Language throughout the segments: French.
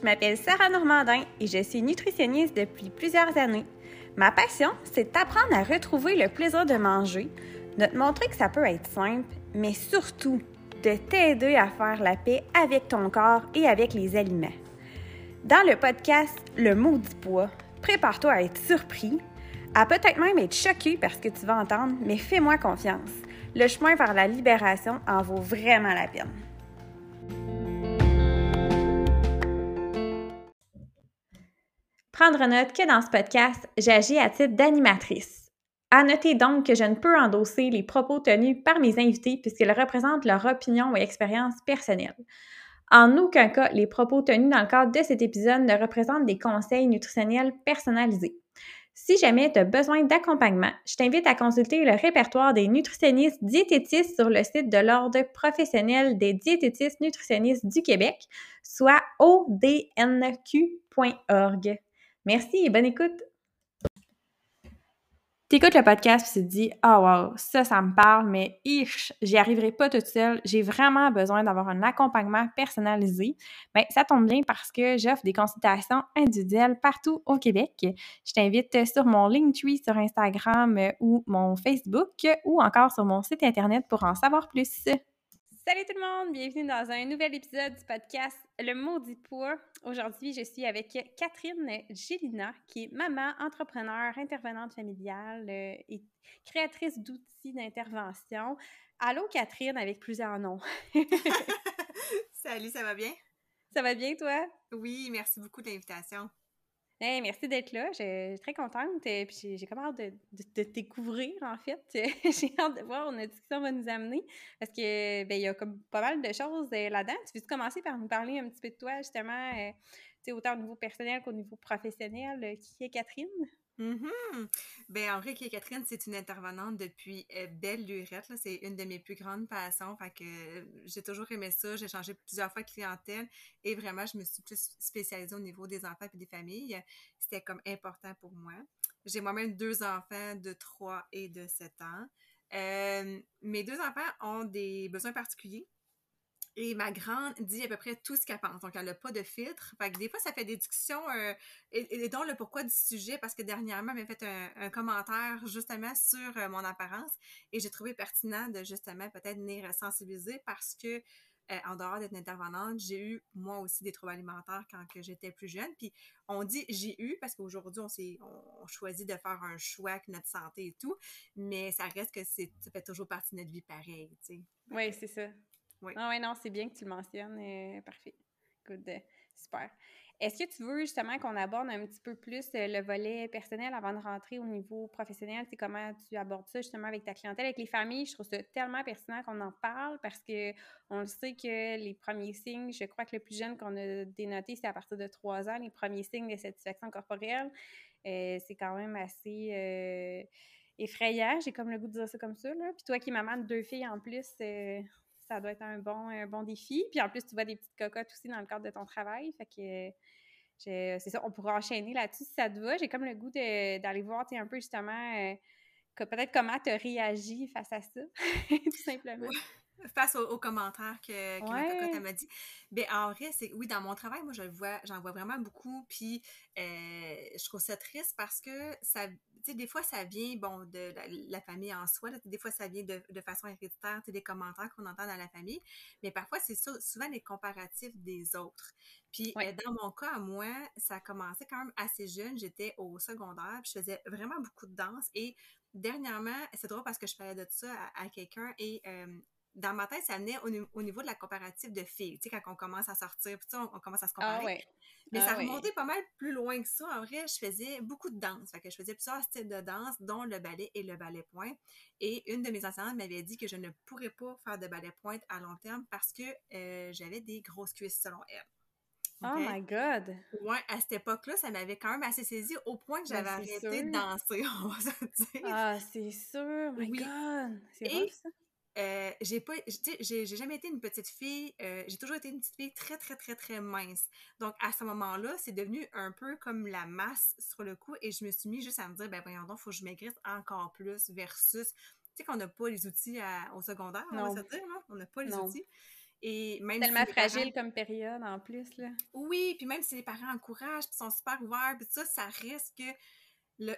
Je m'appelle Sarah Normandin et je suis nutritionniste depuis plusieurs années. Ma passion, c'est d'apprendre à retrouver le plaisir de manger, de te montrer que ça peut être simple, mais surtout de t'aider à faire la paix avec ton corps et avec les aliments. Dans le podcast Le maudit poids, prépare-toi à être surpris, à peut-être même être choqué par ce que tu vas entendre, mais fais-moi confiance. Le chemin vers la libération en vaut vraiment la peine. Prendre note que dans ce podcast, j'agis à titre d'animatrice. À noter donc que je ne peux endosser les propos tenus par mes invités puisqu'ils représentent leur opinion et expérience personnelle. En aucun cas, les propos tenus dans le cadre de cet épisode ne représentent des conseils nutritionnels personnalisés. Si jamais tu as besoin d'accompagnement, je t'invite à consulter le répertoire des nutritionnistes diététistes sur le site de l'Ordre professionnel des diététistes nutritionnistes du Québec, soit odnq.org. Merci et bonne écoute! T'écoutes le podcast et tu te dis « Ah wow, ça, ça me parle, mais ich, j'y arriverai pas toute seule. J'ai vraiment besoin d'avoir un accompagnement personnalisé. » Bien, ça tombe bien parce que j'offre des consultations individuelles partout au Québec. Je t'invite sur mon Linktree sur Instagram ou mon Facebook ou encore sur mon site Internet pour en savoir plus. Salut tout le monde, bienvenue dans un nouvel épisode du podcast Le Maudit Poids. Aujourd'hui, je suis avec Catherine Gélina, qui est maman, entrepreneur, intervenante familiale euh, et créatrice d'outils d'intervention. Allô Catherine, avec plusieurs noms. Salut, ça va bien? Ça va bien toi? Oui, merci beaucoup de l'invitation merci d'être là. Je suis très contente. et Puis j'ai comme hâte de, de, te découvrir, en fait. j'ai hâte de voir où notre discussion va nous amener. Parce que ben, il y a comme pas mal de choses euh, là-dedans. Tu veux commencer par nous parler un petit peu de toi, justement, euh, autant au niveau personnel qu'au niveau professionnel. Euh, qui est Catherine? Mm Ben, en vrai, Catherine, c'est une intervenante depuis euh, belle lurette. C'est une de mes plus grandes passions. Fait que euh, j'ai toujours aimé ça. J'ai changé plusieurs fois de clientèle et vraiment, je me suis plus spécialisée au niveau des enfants et des familles. C'était comme important pour moi. J'ai moi-même deux enfants de 3 et de 7 ans. Euh, mes deux enfants ont des besoins particuliers. Et ma grande dit à peu près tout ce qu'elle pense. Donc, elle n'a pas de filtre. Des fois, ça fait des discussions, euh, et, donc le pourquoi du sujet, parce que dernièrement, elle m'a fait un, commentaire justement sur euh, mon apparence et j'ai trouvé pertinent de justement peut-être venir sensibiliser parce que euh, en dehors d'être intervenante, j'ai eu moi aussi des troubles alimentaires quand j'étais plus jeune. Puis on dit j'ai eu parce qu'aujourd'hui on on, choisit de faire un choix avec notre santé et tout, mais ça reste que ça fait toujours partie de notre vie pareil, tu sais. Oui, c'est ça. Oui. Ah non, c'est bien que tu le mentionnes. Euh, parfait. Good. Euh, super. Est-ce que tu veux justement qu'on aborde un petit peu plus euh, le volet personnel avant de rentrer au niveau professionnel? C'est comment tu abordes ça justement avec ta clientèle, avec les familles? Je trouve ça tellement pertinent qu'on en parle parce que on le sait que les premiers signes, je crois que le plus jeune qu'on a dénoté, c'est à partir de trois ans, les premiers signes de satisfaction corporelle. c'est quand même assez effrayant. J'ai comme le goût de dire ça comme ça. Là. Puis toi qui es maman de deux filles en plus, ça doit être un bon, un bon défi. Puis en plus, tu vois des petites cocottes aussi dans le cadre de ton travail. Fait que c'est ça, on pourra enchaîner là-dessus si ça te va. J'ai comme le goût d'aller voir un peu justement euh, peut-être comment tu as réagi face à ça, tout simplement face aux, commentaires que, que ma m'a dit. Ben, en vrai, c'est oui, dans mon travail, moi, je vois, j'en vois vraiment beaucoup. Puis, euh, je trouve ça triste parce que ça, sais, des fois, ça vient, bon, de la, famille en soi. des fois, ça vient de, de façon héréditaire, tu des commentaires qu'on entend dans la famille. Mais parfois, c'est souvent les comparatifs des autres. Puis, euh, dans mon cas, moi, ça a commencé quand même assez jeune. J'étais au secondaire, puis je faisais vraiment beaucoup de danse. Et dernièrement, c'est drôle parce que je parlais de ça à, quelqu'un et euh, dans ma tête, ça venait au, niveau de la comparative de filles. Tu sais, quand on commence à sortir, puis on, on, commence à se ah comparer. Mais ça ah remontait pas mal plus loin que ça. En vrai, je faisais beaucoup de danse. Fait que je faisais plusieurs styles de danse, dont le ballet et le ballet pointe. Et une de mes enseignantes m'avait dit que je ne pourrais pas faire de ballet pointe à long terme parce que euh, j'avais des grosses cuisses selon elle. Oh my God! Ouais, à cette époque-là, ça m'avait quand même assez saisi au point que ben, j'avais arrêté de danser, on va se dire. Ah, c'est sûr! My God! C'est ça? Euh, j'ai pas j'ai jamais été une petite fille euh, j'ai toujours été une petite fille très très très très mince. Donc à ce moment-là c'est devenu un peu comme la masse sur le coup et je me suis mis juste à me dire ben voyons donc faut que je maigrisse encore plus versus tu sais qu'on n'a pas les outils au secondaire on va se dire on n'a pas les outils. Et même Tellement fragile comme période en plus, là. Oui, puis même si les parents encouragent, puis sont super ouverts, puis ça, ça risque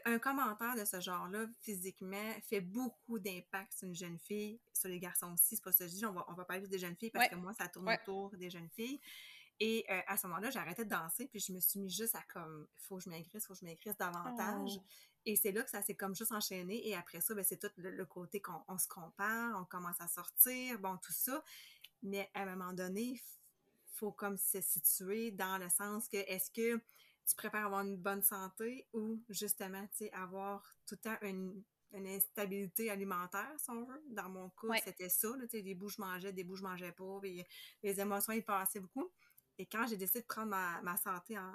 un commentaire de ce genre-là, physiquement, fait beaucoup d'impact sur une jeune fille, sur les garçons aussi. C'est pas ça que je dis, on va, on va parler des jeunes filles parce que moi, ça tourne autour des jeunes filles. Et euh, à ce moment-là, arrêté de danser, puis je me suis mis juste à comme, faut que je maigrisse, faut que je maigrisse davantage. Oh. Et c'est là que ça s'est comme juste enchaîné. Et après ça, ben, c'est tout le, côté qu'on se compare, on commence à sortir, bon, tout ça. Mais à un moment donné, il faut comme se situer dans le sens que est-ce que tu préfères avoir une bonne santé ou justement, tu sais, avoir tout le temps une, instabilité alimentaire, si on veut? Dans mon cas, c'était ça, tu sais, des bouts je mangeais, des bouts je mangeais pas, puis les émotions, ils passaient beaucoup. Et quand j'ai décidé de prendre ma, santé en,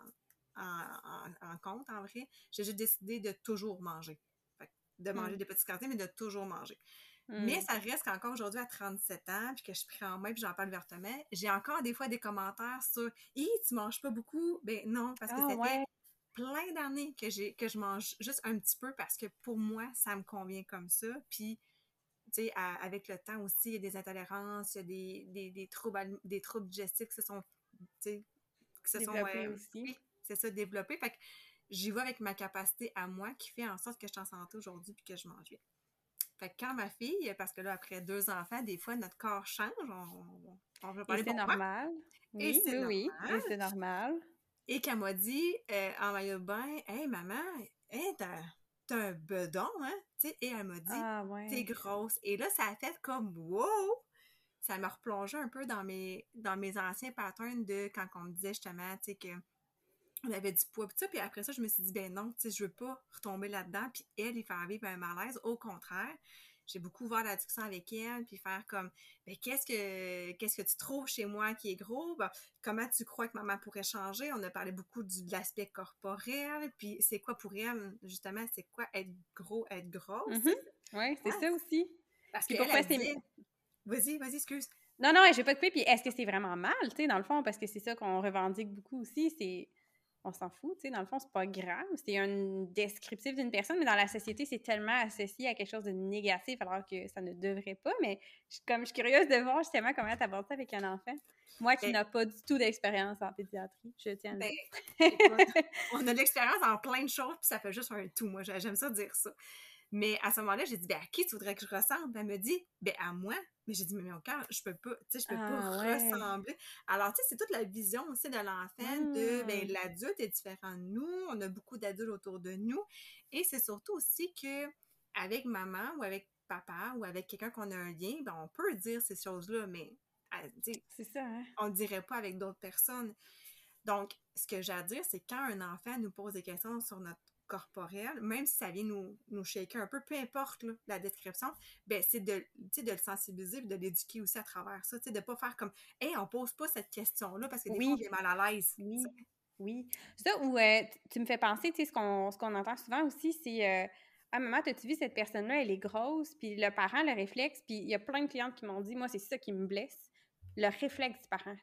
en, compte, en vrai, j'ai juste décidé de toujours manger. de manger mm. des petites quantités, mais de toujours manger. Mais mm. ça reste qu'encore aujourd'hui, à 37 ans, puis que je prends en main, puis j'en parle ouvertement, j'ai encore des fois des commentaires sur « Hi, tu manges pas beaucoup? » Ben non, parce que ça fait plein d'années que, j'ai, que je mange juste un petit peu parce que pour moi, ça me convient comme ça. Puis, tu sais, avec le temps aussi, il y a des intolérances, il y a des, des, des troubles, des troubles digestifs qui se sont, qui se sont... Euh, aussi. c'est ça, développés. Fait que j'y vais avec ma capacité à moi qui fait en sorte que je suis en santé aujourd'hui puis que je mange bien. Fait que quand ma fille, parce que là, après deux enfants, des fois, notre corps change. On, on veut parler C'est normal. Oui, oui, oui. c'est normal. Et qu'elle m'a dit, euh, en maillot de bain, « Hey, maman, hey, t'as, un bedon, hein? » Et elle m'a dit, ah, T'es grosse. » Et là, ça a fait comme « Wow! » Ça m'a replongé un peu dans mes, dans mes anciens patterns de quand on me disait justement, tu sais, que on avait du poids, puis ça, puis après ça, je me suis dit, ben non, tu sais, je veux pas retomber là-dedans, puis elle, il faire vivre un malaise. Au contraire, j'ai beaucoup ouvert la discussion avec elle, puis faire comme, ben qu'est-ce que qu'est-ce que tu trouves chez moi qui est gros? Ben, comment tu crois que maman pourrait changer? On a parlé beaucoup du, de l'aspect corporel, puis c'est quoi pour elle, justement, c'est quoi être gros, être grosse? Mm-hmm. Oui, c'est ça aussi. Parce que pourquoi c'est... Vas-y, vas-y, excuse. Non, non, j'ai pas de puis est-ce que c'est vraiment mal, tu sais, dans le fond, parce que c'est ça qu'on revendique beaucoup aussi, c'est on s'en fout, tu sais, dans le fond, c'est pas grave, c'est un descriptif d'une personne, mais dans la société, c'est tellement associé à quelque chose de négatif, alors que ça ne devrait pas, mais comme je suis curieuse de voir justement comment tu abordes ça avec un enfant. Moi qui ben n'ai pas du tout d'expérience en pédiatrie, je tiens à ben, on a de l'expérience en plein de choses, puis ça fait juste un tout, moi, j'aime ça dire ça. Mais à ce moment-là, j'ai dit, ben, à qui tu voudrais que je ressemble? Elle me dit, ben, à moi. Mais j'ai dit, mais mon cœur, je peux pas, tu sais, je peux pas ah, ressembler. Alors, tu sais, c'est toute la vision aussi de l'enfant, de, ben, mmh. l'adulte est différent de nous, on a beaucoup d'adultes autour de nous. Et c'est surtout aussi que, avec maman ou avec papa ou avec quelqu'un qu'on a un lien, ben, on peut dire ces choses-là, mais, c'est ça, hein? on ne dirait pas avec d'autres personnes. Donc, ce que j'ai à dire, c'est quand un enfant nous pose des questions sur notre corporel, même si ça vient nous, nous shaker un peu, peu importe la description, ben c'est de, de le sensibiliser et de l'éduquer aussi à travers ça, de ne pas faire comme « Hey, on pose pas cette question-là parce que des oui. fois, on est mal à l'aise. » Oui, oui. Ça, où euh, tu me fais penser, tu sais, ce qu'on, entend souvent aussi, c'est euh, Ah, maman, as-tu vu cette personne-là, elle est grosse, puis le parent, le réflexe, puis il y a plein de clientes qui m'ont dit « Moi, c'est ça qui me blesse. » le réflexe du parent.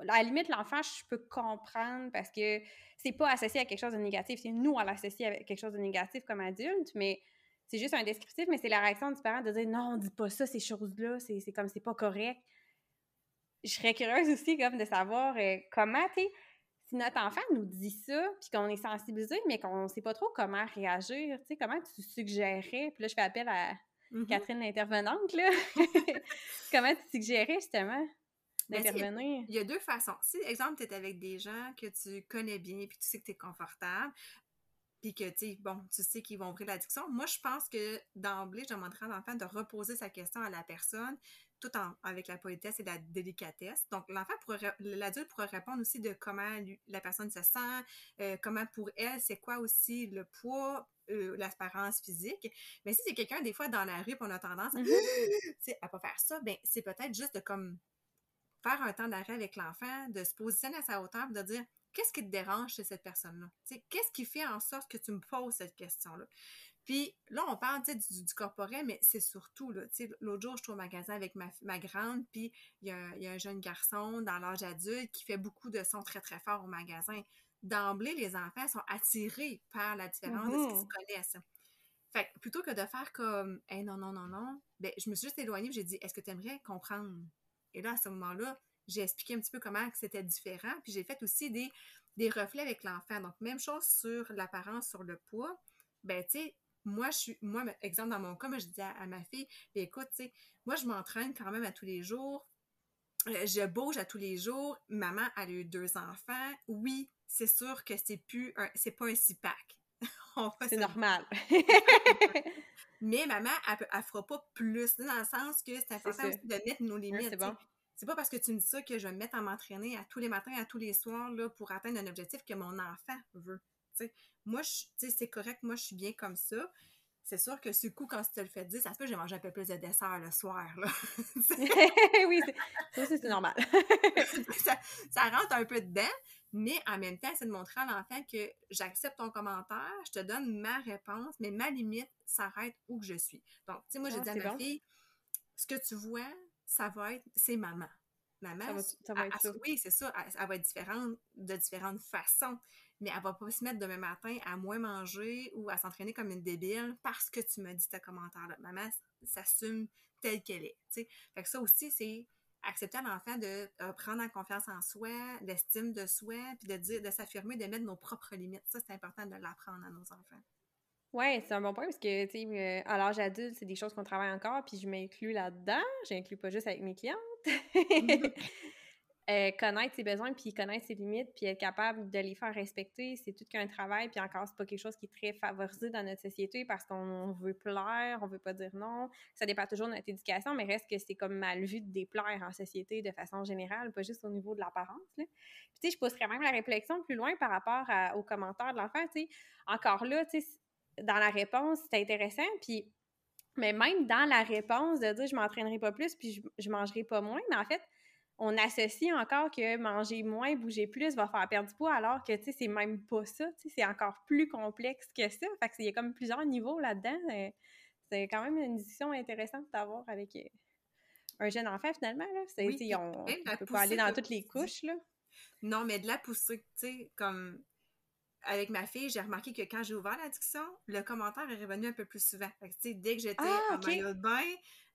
à la limite, l'enfant, je peux comprendre parce que c'est pas associé à quelque chose de négatif. C'est nous, à l'associer avec quelque chose de négatif comme adulte, mais c'est juste un descriptif, mais c'est la réaction du parent de dire non, on dit pas ça, ces choses-là, c'est comme c'est pas correct. Je serais curieuse aussi comme de savoir euh, comment, tu sais, si notre enfant nous dit ça, puis qu'on est sensibilisé, mais qu'on sait pas trop comment réagir, tu sais, comment tu suggérais, puis là, je fais appel à mm-hmm. Catherine l'intervenante, là, comment tu suggérais justement? D'intervenir. Il y, a deux façons. Si, exemple, tu es avec des gens que tu connais bien, puis tu sais que tu es confortable, puis que, tu bon, tu sais qu'ils vont ouvrir l'addiction, moi, je pense que d'emblée, je demanderais à l'enfant de reposer sa question à la personne, tout en, avec la politesse et la délicatesse. Donc, l'enfant pourrait, l'adulte pourrait répondre aussi de comment la personne se sent, euh, comment pour elle, c'est quoi aussi le poids, euh, l'apparence physique. Mais si c'est quelqu'un, des fois, dans la rue, on a tendance à, mm-hmm. à pas faire ça, ben c'est peut-être juste de comme faire un temps d'arrêt avec l'enfant, de se positionner à sa hauteur, de dire qu'est-ce qui te dérange chez cette personne-là? Qu'est-ce qui fait en sorte que tu me poses cette question-là? Puis là, on parle du, du corporel, mais c'est surtout, l'autre jour, je suis au magasin avec ma, ma grande, puis il y, a, un jeune garçon dans l'âge adulte qui fait beaucoup de sons très, très forts au magasin. D'emblée, les enfants sont attirés par la différence de ce qu'ils mmh connaissent. Fait que plutôt que de faire comme hey, non, non, non, non, ben, je me suis juste éloignée j'ai dit Est-ce que tu aimerais comprendre? Et là, à ce moment-là, j'ai expliqué un petit peu comment c'était différent. Puis j'ai fait aussi des, des reflets avec l'enfant. Donc, même chose sur l'apparence, sur le poids. Ben, tu sais, moi, je suis, moi, exemple, dans mon cas, moi, je dis à, ma fille, ben, écoute, tu sais, moi, je m'entraîne quand même à tous les jours. Euh, je bouge à tous les jours. Maman, elle a eu deux enfants. Oui, c'est sûr que c'est plus un, c'est pas un six-pack. c'est normal. Mais maman, elle, elle, fera pas plus, dans le sens que c'est important de mettre nos limites. c'est pas parce que tu me dis ça que je vais me mettre à m'entraîner à tous les matins, à tous les soirs, là, pour atteindre un objectif que mon enfant veut. Moi, c'est correct, moi, je suis bien comme ça. C'est sûr que ce coup, quand tu te le fais dire, ça se peut que j'ai mangé un peu plus de dessert le soir. Là. oui, ça c'est normal. ça, rentre un peu dedans, mais en même temps, c'est de montrer à l'enfant que j'accepte ton commentaire, je te donne ma réponse, mais ma limite s'arrête où que je suis. Donc, tu sais, moi, j'ai ah, dit à ma fille, ce que tu vois, ça va être, c'est maman. Maman, ça va, être oui, c'est ça, elle, va être différente de différentes façons, mais elle va pas se mettre demain matin à moins manger ou à s'entraîner comme une débile parce que tu me dis ta commentaire-là. Maman s'assume telle qu'elle est. Fait que ça aussi, c'est accepter à l'enfant de euh, prendre en confiance en soi, l'estime de soi, puis de dire, de s'affirmer, de mettre nos propres limites. Ça, c'est important de l'apprendre à nos enfants. Oui, c'est un bon point parce que, tu sais, euh, à l'âge adulte, c'est des choses qu'on travaille encore, puis je m'inclus là-dedans. J'inclus pas juste avec mes clientes. Euh, connaître ses besoins, puis connaître ses limites, puis être capable de les faire respecter, c'est tout qu'un travail, puis encore, c'est pas quelque chose qui est très favorisé dans notre société parce qu'on veut plaire, on veut pas dire non. Ça dépend toujours de notre éducation, mais reste que c'est comme mal vu de déplaire en société de façon générale, pas juste au niveau de l'apparence. Puis, tu sais, je pousserais même la réflexion plus loin par rapport aux commentaires de l'enfant. Encore là, tu dans la réponse, c'est intéressant, puis mais même dans la réponse de dire je m'entraînerai pas plus puis je, je mangerai pas moins, mais en fait, on associe encore que manger moins, bouger plus va faire perdre du poids, alors que, tu sais, c'est même pas ça, tu sais, c'est encore plus complexe que ça. Fait qu'il y a comme plusieurs niveaux là-dedans. C'est quand même une discussion intéressante d'avoir avec euh, un jeune enfant, finalement, là. Oui, on, on peut pas aller dans toutes les couches, là. Non, mais de la pousser, tu sais, comme avec ma fille, j'ai remarqué que quand j'ai ouvert la discussion, le commentaire est revenu un peu plus souvent. Fait que, dès que j'étais ah, en maillot de bain,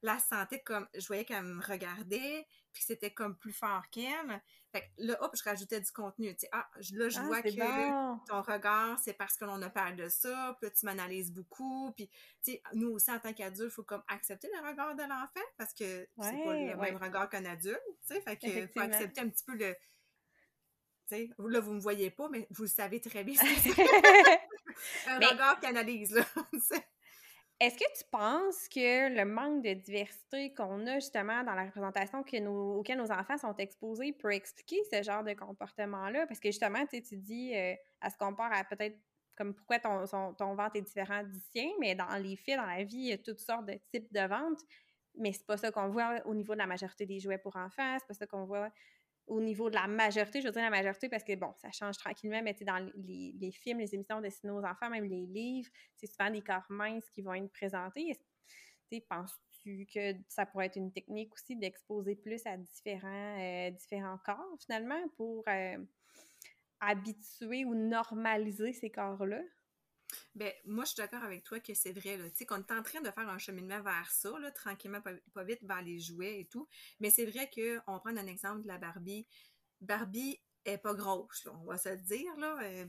la santé comme je voyais qu'elle me regardait, puis c'était comme plus fort qu'elle. Fait que là, hop, je rajoutais du contenu. Tu ah, là, je ah, vois que ton regard, c'est parce que l'on a parlé de ça, puis là, tu m'analyses beaucoup. Puis, tu sais, nous aussi, en tant qu'adultes, il faut comme accepter le regard de l'enfant parce que c'est pas le même regard qu'un adulte, tu sais. Fait que faut accepter un petit peu le. Tu sais, là, vous me voyez pas, mais vous le savez très bien. un regard qui analyse, là. Est-ce que tu penses que le manque de diversité qu'on a justement dans la représentation que nos, enfants sont exposés peut expliquer ce genre de comportement-là? Parce que justement, tu dis, euh, à se compare à peut-être comme pourquoi ton, ton ventre est différent du sien, mais dans les faits, dans la vie, il y a toutes sortes de types de ventes. Mais c'est pas ça qu'on voit au niveau de la majorité des jouets pour enfants, c'est pas ça qu'on voit au niveau de la majorité, je veux dire la majorité parce que, bon, ça change tranquillement, mais dans les, films, les émissions destinées aux enfants, même les livres, c'est souvent des corps minces qui vont être présentés. Penses-tu que ça pourrait être une technique aussi d'exposer plus à différents, euh, différents corps, finalement, pour euh, habituer ou normaliser ces corps-là? Ben, moi, je suis d'accord avec toi que c'est vrai, Tu sais, qu'on est en train de faire un cheminement vers ça, là, tranquillement, pas, vite, vers les jouets et tout. Mais c'est vrai qu'on prend un exemple de la Barbie. Barbie est pas grosse, on va se le dire, là. Euh,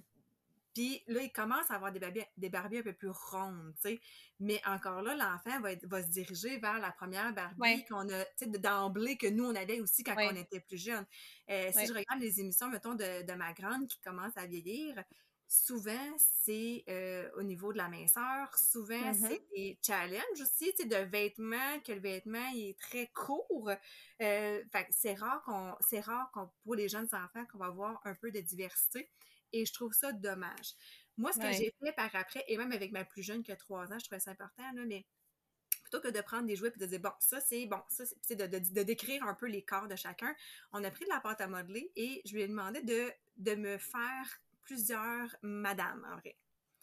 puis là, il commence à avoir des Barbies, des Barbies un peu plus rondes, tu sais. Mais encore là, l'enfant va, va se diriger vers la première Barbie qu'on a, tu sais, d'emblée que nous, on avait aussi quand on était plus jeunes. Euh, si je regarde les émissions, mettons, de, de ma grande qui commence à vieillir, souvent, c'est euh, au niveau de la minceur. Souvent, mm-hmm. c'est des challenges aussi, tu sais, de vêtements, que le vêtement est très court. Euh, c'est rare qu'on, c'est rare qu'on, pour les jeunes enfants, qu'on va avoir un peu de diversité. Et je trouve ça dommage. Moi, ce que j'ai fait par après, et même avec ma plus jeune qui a trois ans, je trouvais ça important, là, mais plutôt que de prendre des jouets et de dire, bon, ça c'est bon, ça c'est de, de, décrire un peu les corps de chacun, on a pris de la pâte à modeler et je lui ai demandé de, de me faire plusieurs madames, en vrai.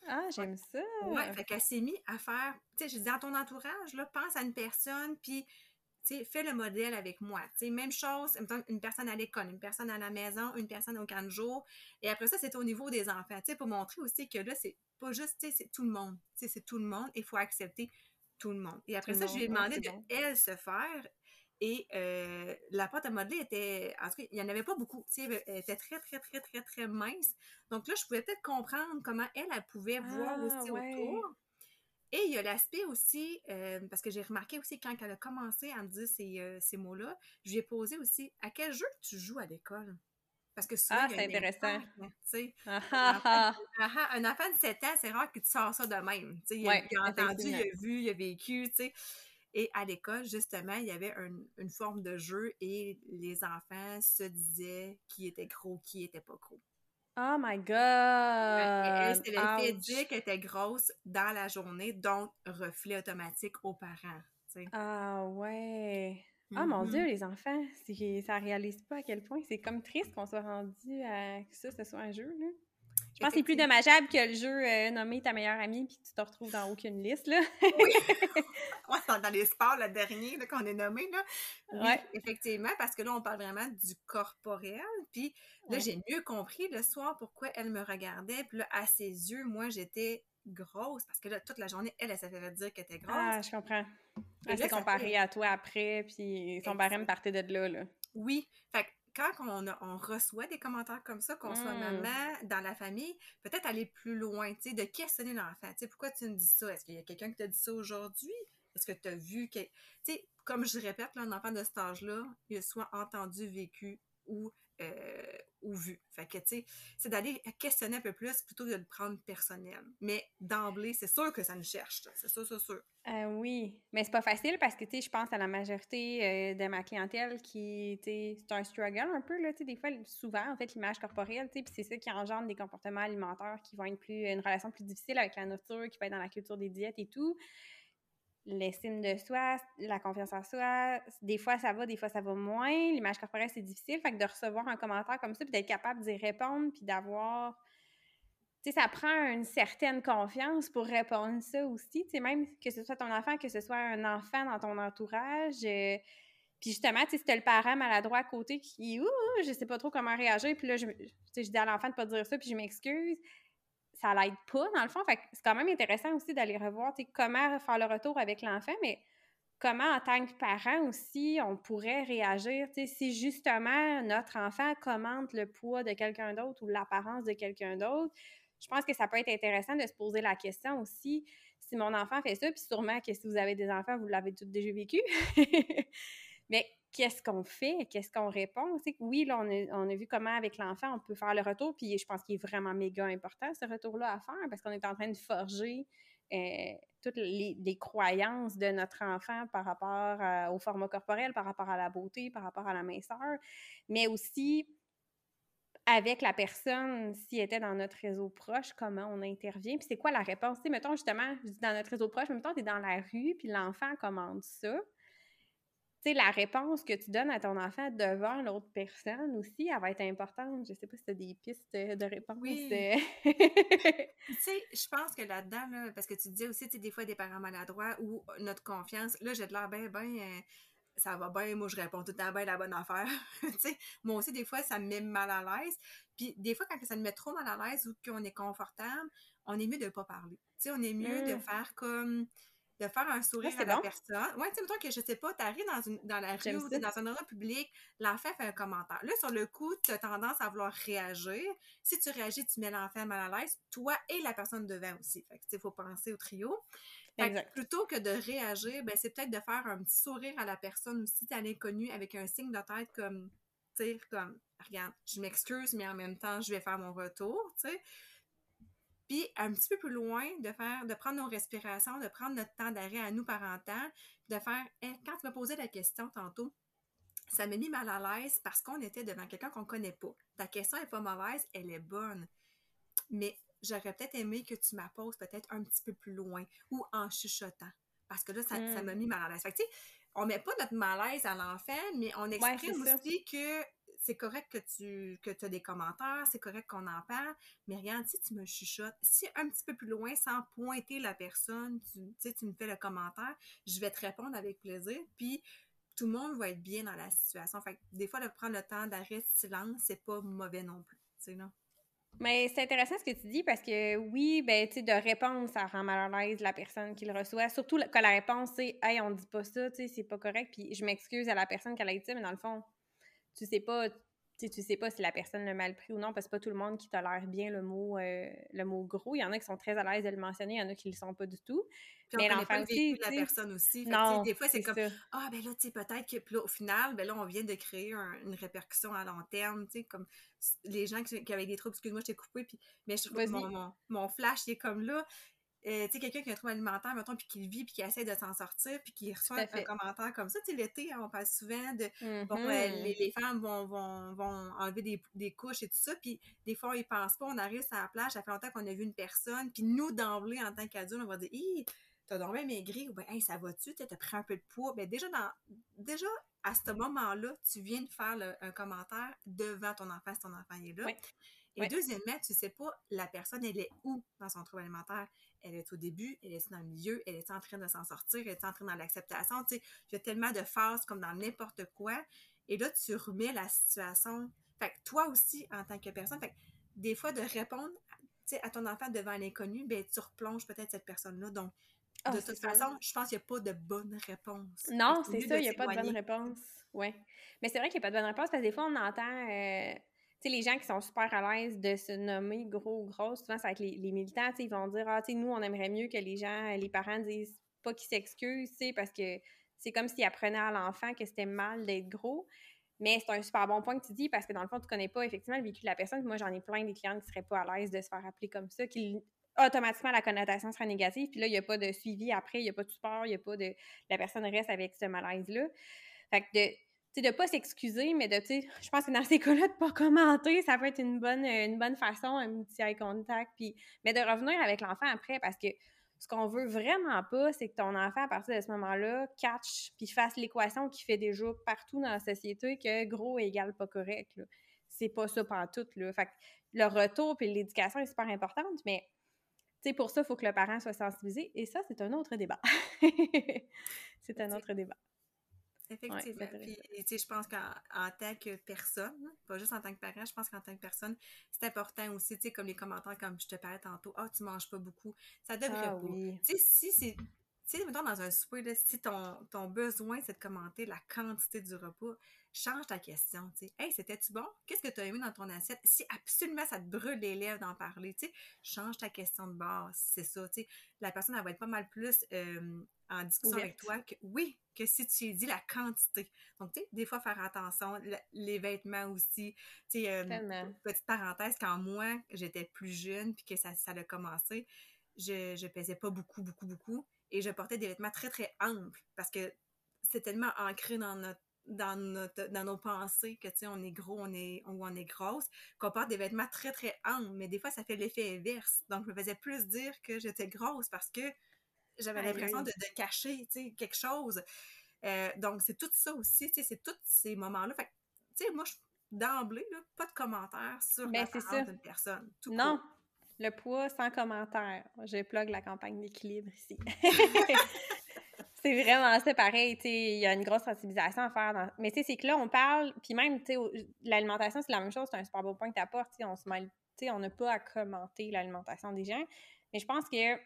Ah, j'aime ça! Ouais, fait qu'elle s'est mise à faire, tu sais, je dis, dans ton entourage, là, pense à une personne, puis, tu sais, fais le modèle avec moi. Tu sais, même chose, une personne à l'école, une personne à la maison, une personne au camp de jour. Et après ça, c'est au niveau des enfants, tu sais, pour montrer aussi que là, c'est pas juste, tu sais, c'est tout le monde. Tu sais, c'est tout le monde, il faut accepter tout le monde. Et après ça, je lui ai demandé de, elle, se faire Et euh, la pâte à modeler était, en tout cas, il n'y en avait pas beaucoup. Elle était très, très, très, très, très mince. Donc là, je pouvais peut-être comprendre comment elle, elle pouvait voir ah, aussi autour. Et il y a l'aspect aussi, euh, parce que j'ai remarqué aussi quand elle a commencé à me dire ces, euh, ces mots-là, je lui ai posé aussi à quel jeu tu joues à l'école? Parce que souvent, ah, c'est intéressant. Ah, ah, ah, un, enfant, de 7 ans, c'est rare que tu sors ça de même. Il, a, entendu, il a vu, il a vécu. sais. Et à l'école, justement, il y avait une forme de jeu et les enfants se disaient qui était gros, qui était pas gros. Oh my God! elle, c'est l'effet dit qu'elle était grosse dans la journée, donc reflet automatique aux parents. Ah ouais! Ah mon Dieu, mm-hmm. les enfants, ça réalise pas à quel point c'est comme triste qu'on soit rendu à que ça, ce soit un jeu. Là. Je pense que c'est plus dommageable que le jeu euh, nommé ta meilleure amie puis tu te retrouves dans aucune liste. Là. oui. dans les sports, le dernier qu'on est nommé. Là. Oui, effectivement, parce que là, on parle vraiment du corporel. Puis là, j'ai mieux compris le soir pourquoi elle me regardait. Puis là, à ses yeux, moi, j'étais grosse parce que là, toute la journée, elle, elle, s'est fait dire qu'elle était grosse. Ah, je comprends. Elle s'est comparée à toi après, puis son barème partait de là. là. Oui. Fait quand on, reçoit des commentaires comme ça, qu'on soit mmh. maman, dans la famille, peut-être aller plus loin, tu sais, de questionner l'enfant. Tu sais, pourquoi tu me dis ça? Est-ce qu'il y a quelqu'un qui t'a dit ça aujourd'hui? Est-ce que tu as vu que. Tu sais, comme je répète, là, un enfant de cet âge-là, il a soit entendu, vécu ou euh, ou vu. Fait que, tu sais, c'est d'aller questionner un peu plus plutôt que de le prendre personnel. Mais d'emblée, c'est sûr que ça nous cherche, c'est sûr, c'est sûr. Euh, oui, mais c'est pas facile parce que, tu sais, je pense à la majorité euh, de ma clientèle qui, tu sais, c'est un struggle un peu, là, tu sais, des fois, souvent, en fait, l'image corporelle, tu sais, puis c'est ça qui engendre des comportements alimentaires qui vont être plus, une relation plus difficile avec la nourriture, qui va être dans la culture des diètes et tout l'estime de soi, la confiance en soi, des fois ça va, des fois ça va moins. L'image corporelle, c'est difficile. Fait que de recevoir un commentaire comme ça, puis d'être capable d'y répondre, puis d'avoir. Tu sais, ça prend une certaine confiance pour répondre ça aussi. Tu sais, même que ce soit ton enfant, que ce soit un enfant dans ton entourage. Euh, puis justement, tu sais, si le parent maladroit à côté qui, ouh, je sais pas trop comment réagir, puis là, je, je dis à l'enfant de pas dire ça, puis je m'excuse ça l'aide pas, dans le fond. Fait c'est quand même intéressant aussi d'aller revoir comment faire le retour avec l'enfant, mais comment, en tant que parent aussi, on pourrait réagir si justement notre enfant commente le poids de quelqu'un d'autre ou l'apparence de quelqu'un d'autre. Je pense que ça peut être intéressant de se poser la question aussi si mon enfant fait ça, puis sûrement que si vous avez des enfants, vous l'avez tous déjà vécu. mais qu'est-ce qu'on fait, qu'est-ce qu'on répond. Oui, là, on a, vu comment avec l'enfant, on peut faire le retour, puis je pense qu'il est vraiment méga important, ce retour-là à faire, parce qu'on est en train de forger euh, toutes les, croyances de notre enfant par rapport au format corporel, par rapport à la beauté, par rapport à la minceur, mais aussi avec la personne, s'il était dans notre réseau proche, comment on intervient, puis c'est quoi la réponse? Tu sais, mettons justement, dans notre réseau proche, mettons, tu es dans la rue, puis l'enfant commande ça sais, la réponse que tu donnes à ton enfant devant l'autre personne aussi, elle va être importante. Je sais pas si tu as des pistes de réponse. Oui. Euh. tu sais, je pense que là-dedans, parce que tu disais aussi, tu sais, des fois, des parents maladroits ou notre confiance, là, j'ai de l'air bien, bien, euh, ça va bien, moi, je réponds tout le temps bien la bonne affaire. tu sais, moi aussi, des fois, ça me met mal à l'aise. Puis, des fois, quand ça me met trop mal à l'aise ou qu'on est confortable, on est mieux de ne pas parler. Tu sais, on est mieux de mmh. faire comme de faire un sourire à la personne. Ouais, tu sais, que je sais pas, t'arrives dans, une, dans la rue ou dans un endroit public, l'enfant fait un commentaire. Là, sur le coup, tu as tendance à vouloir réagir. Si tu réagis, tu mets l'enfant mal à l'aise, toi et la personne devant aussi. Fait que, il faut penser au trio. plutôt que de réagir, ben, c'est peut-être de faire un petit sourire à la personne aussi, à l'inconnu, avec un signe de tête comme, tu sais, comme, regarde, je m'excuse, mais en même temps, je vais faire mon retour, tu sais. Puis un petit peu plus loin, de faire, de prendre nos respirations, de prendre notre temps d'arrêt à nous parentaux, de faire quand tu m'as posé la question tantôt, ça m'a mis mal à l'aise parce qu'on était devant quelqu'un qu'on connaît pas. Ta question est pas mauvaise, elle est bonne. Mais j'aurais peut-être aimé que tu m'apposes peut-être un petit peu plus loin ou en chuchotant. Parce que là, ça hmm. m'a mis mal à l'aise. Fait que, on met pas notre malaise à l'enfant, mais on exprime aussi que c'est correct que tu que as des commentaires, c'est correct qu'on en parle, mais regarde, si tu me chuchotes, si un petit peu plus loin, sans pointer la personne, tu, tu me fais le commentaire, je vais te répondre avec plaisir, puis tout le monde va être bien dans la situation. Fait des fois, de prendre le temps d'arrêter silence, c'est pas mauvais non plus? Mais c'est intéressant ce que tu dis parce que oui, ben, tu de répondre, ça rend mal à l'aise la personne qui le reçoit. Surtout quand la réponse, c'est Hey, on dit pas ça, tu sais, c'est pas correct, puis je m'excuse à la personne qui a dit ça, mais dans le fond, tu sais pas, tu tu sais pas si la personne l'a mal pris ou non, parce que pas tout le monde qui tolère bien le mot, euh, le mot gros. Il y en a qui sont très à l'aise de le mentionner, il y en a qui le sont pas du tout. mais l'enfant aussi, la personne aussi. non, des fois, c'est comme ah ben là, tu sais, peut-être que puis là, au final, ben là, on vient de créer une répercussion à long terme, tu sais, comme les gens qui, avaient des troubles, excuse-moi, je t'ai coupé, puis mais je trouve mon, mon, mon, flash, il est comme là. Euh, tu sais, quelqu'un qui a un trouble alimentaire, mettons, puis qui le vit, puis qui essaie de s'en sortir, puis qui reçoit un commentaire comme ça. Tu sais, l'été, hein, on parle souvent de, bon, mm-hmm. les, femmes vont, vont, vont enlever des, des, couches et tout ça, puis des fois, ils pensent pas, on arrive sur la plage, ça fait longtemps qu'on a vu une personne, puis nous, d'emblée, en tant qu'adultes, on va dire, hi, t'as dormi maigri, ou ben, hey, ça va-tu, t'as pris un peu de poids. Ben, déjà, dans, déjà, à ce moment-là, tu viens de faire un commentaire devant ton enfant, si ton enfant est là. Et deuxièmement, tu sais pas la personne, elle est où dans son trouble alimentaire elle est au début, elle est dans le milieu, elle est en train de s'en sortir, elle est en train dans l'acceptation. Tu sais, il y a tellement de phases comme dans n'importe quoi. Et là, tu remets la situation. Fait que toi aussi, en tant que personne, fait que des fois, de répondre à ton enfant devant l'inconnu, ben, tu replonges peut-être cette personne-là. Donc, ah, de toute façon, je pense qu'il n'y a pas de bonne réponse. Non, c'est ça, il n'y a pas de bonne réponse. Oui. Mais c'est vrai qu'il n'y a pas de bonne réponse parce que des fois, on entend. Euh, sais, les gens qui sont super à l'aise de se nommer gros ou gros, souvent, c'est avec les, les militants, ils vont dire Ah, tu sais, nous, on aimerait mieux que les gens, les parents disent pas qu'ils s'excusent, parce que c'est comme s'ils apprenaient à l'enfant que c'était mal d'être gros. Mais c'est un super bon point que tu dis parce que dans le fond, tu connais pas effectivement le vécu de la personne. Moi, j'en ai plein des clients qui seraient pas à l'aise de se faire appeler comme ça, qui automatiquement la connotation sera négative. Puis là, il n'y a pas de suivi après, il n'y a pas de support, il n'y a pas de. La personne reste avec ce malaise-là. Fait que de de ne pas s'excuser, mais de, tu je pense que dans ces cas-là, de ne pas commenter, ça peut être une bonne, une bonne façon, un petit eye contact, puis, mais de revenir avec l'enfant après, parce que ce qu'on veut vraiment pas, c'est que ton enfant, à partir de ce moment-là, catch, puis fasse l'équation qui fait déjà partout dans la société que gros égale pas correct, C'est pas ça tout là. Fait que le retour puis l'éducation est super importante, mais, tu pour ça, il faut que le parent soit sensibilisé, et ça, c'est un autre débat. c'est un autre débat. Effectivement. Puis, tu sais, je pense qu'en tant que personne, pas juste en tant que parent, je pense qu'en tant que personne, c'est important aussi, tu sais, comme les commentaires, comme je te parlais tantôt, ah, oh, tu manges pas beaucoup. Ça devrait ah, pas. Tu sais, si c'est. Tu sais, mettons dans un souper, si ton, ton besoin, c'est de commenter la quantité du repas, change ta question, tu sais. Hey, c'était-tu bon? Qu'est-ce que tu as aimé dans ton assiette? Si absolument ça te brûle les lèvres d'en parler, tu sais, change ta question de base, c'est ça, tu sais. La personne, elle va être pas mal plus euh, en discussion avec toi que, oui, que si tu dis la quantité. Donc, tu sais, des fois, faire attention, les vêtements aussi. Tu sais, euh, petite parenthèse, quand moi, j'étais plus jeune, puis que ça, ça a commencé, je, je pesais pas beaucoup, beaucoup, beaucoup, et je portais des vêtements très, très amples, parce que c'est tellement ancré dans notre dans, notre, dans nos pensées que, tu sais, on est gros, on est, ou on est grosse, qu'on porte des vêtements très, très amples, mais des fois, ça fait l'effet inverse. Donc, je me faisais plus dire que j'étais grosse parce que j'avais l'impression de, cacher, tu sais, quelque chose. Euh, donc, c'est tout ça aussi, tu sais, c'est tous ces moments-là. Fait tu sais, moi, d'emblée, pas de commentaires sur ben, l'apparence d'une personne. non, le poids sans commentaire. Je plug la campagne d'équilibre ici. C'est vraiment ça, pareil, il y a une grosse sensibilisation à faire. Mais tu sais, c'est que là, on parle, puis même, tu sais, l'alimentation, c'est la même chose, c'est un super beau point que tu apportes, on se mêle, tu sais, on n'a pas à commenter l'alimentation des gens. Mais je pense que, tu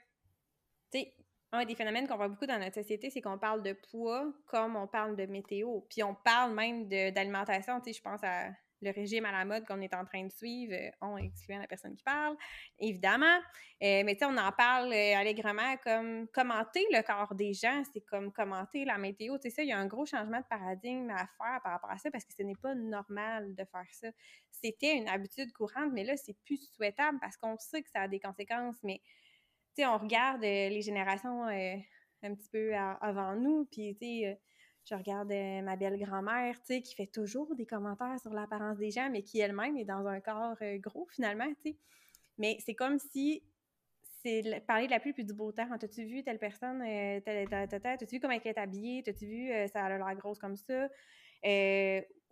sais, un des phénomènes qu'on voit beaucoup dans notre société, c'est qu'on parle de poids comme on parle de météo. Puis on parle même d'alimentation, tu sais, je pense à le régime à la mode qu'on est en train de suivre, euh, on excluant la personne qui parle, évidemment. Euh, mais tu sais, on en parle euh, allègrement comme commenter le corps des gens, c'est comme commenter la météo. Tu sais, il y a un gros changement de paradigme à faire par rapport à ça parce que ce n'est pas normal de faire ça. C'était une habitude courante, mais là, c'est plus souhaitable parce qu'on sait que ça a des conséquences. Mais tu sais, on regarde les générations un petit peu avant nous, puis tu sais je regarde euh, ma belle grand-mère, tu sais, qui fait toujours des commentaires sur l'apparence des gens, mais qui elle-même est dans un corps euh, gros finalement, tu sais. Mais c'est comme si c'est parler de la pluie puis du beau temps. T'as-tu vu telle personne, euh, t'as-tu vu comment elle est habillée, t'as-tu vu ça a l'air grosse comme ça,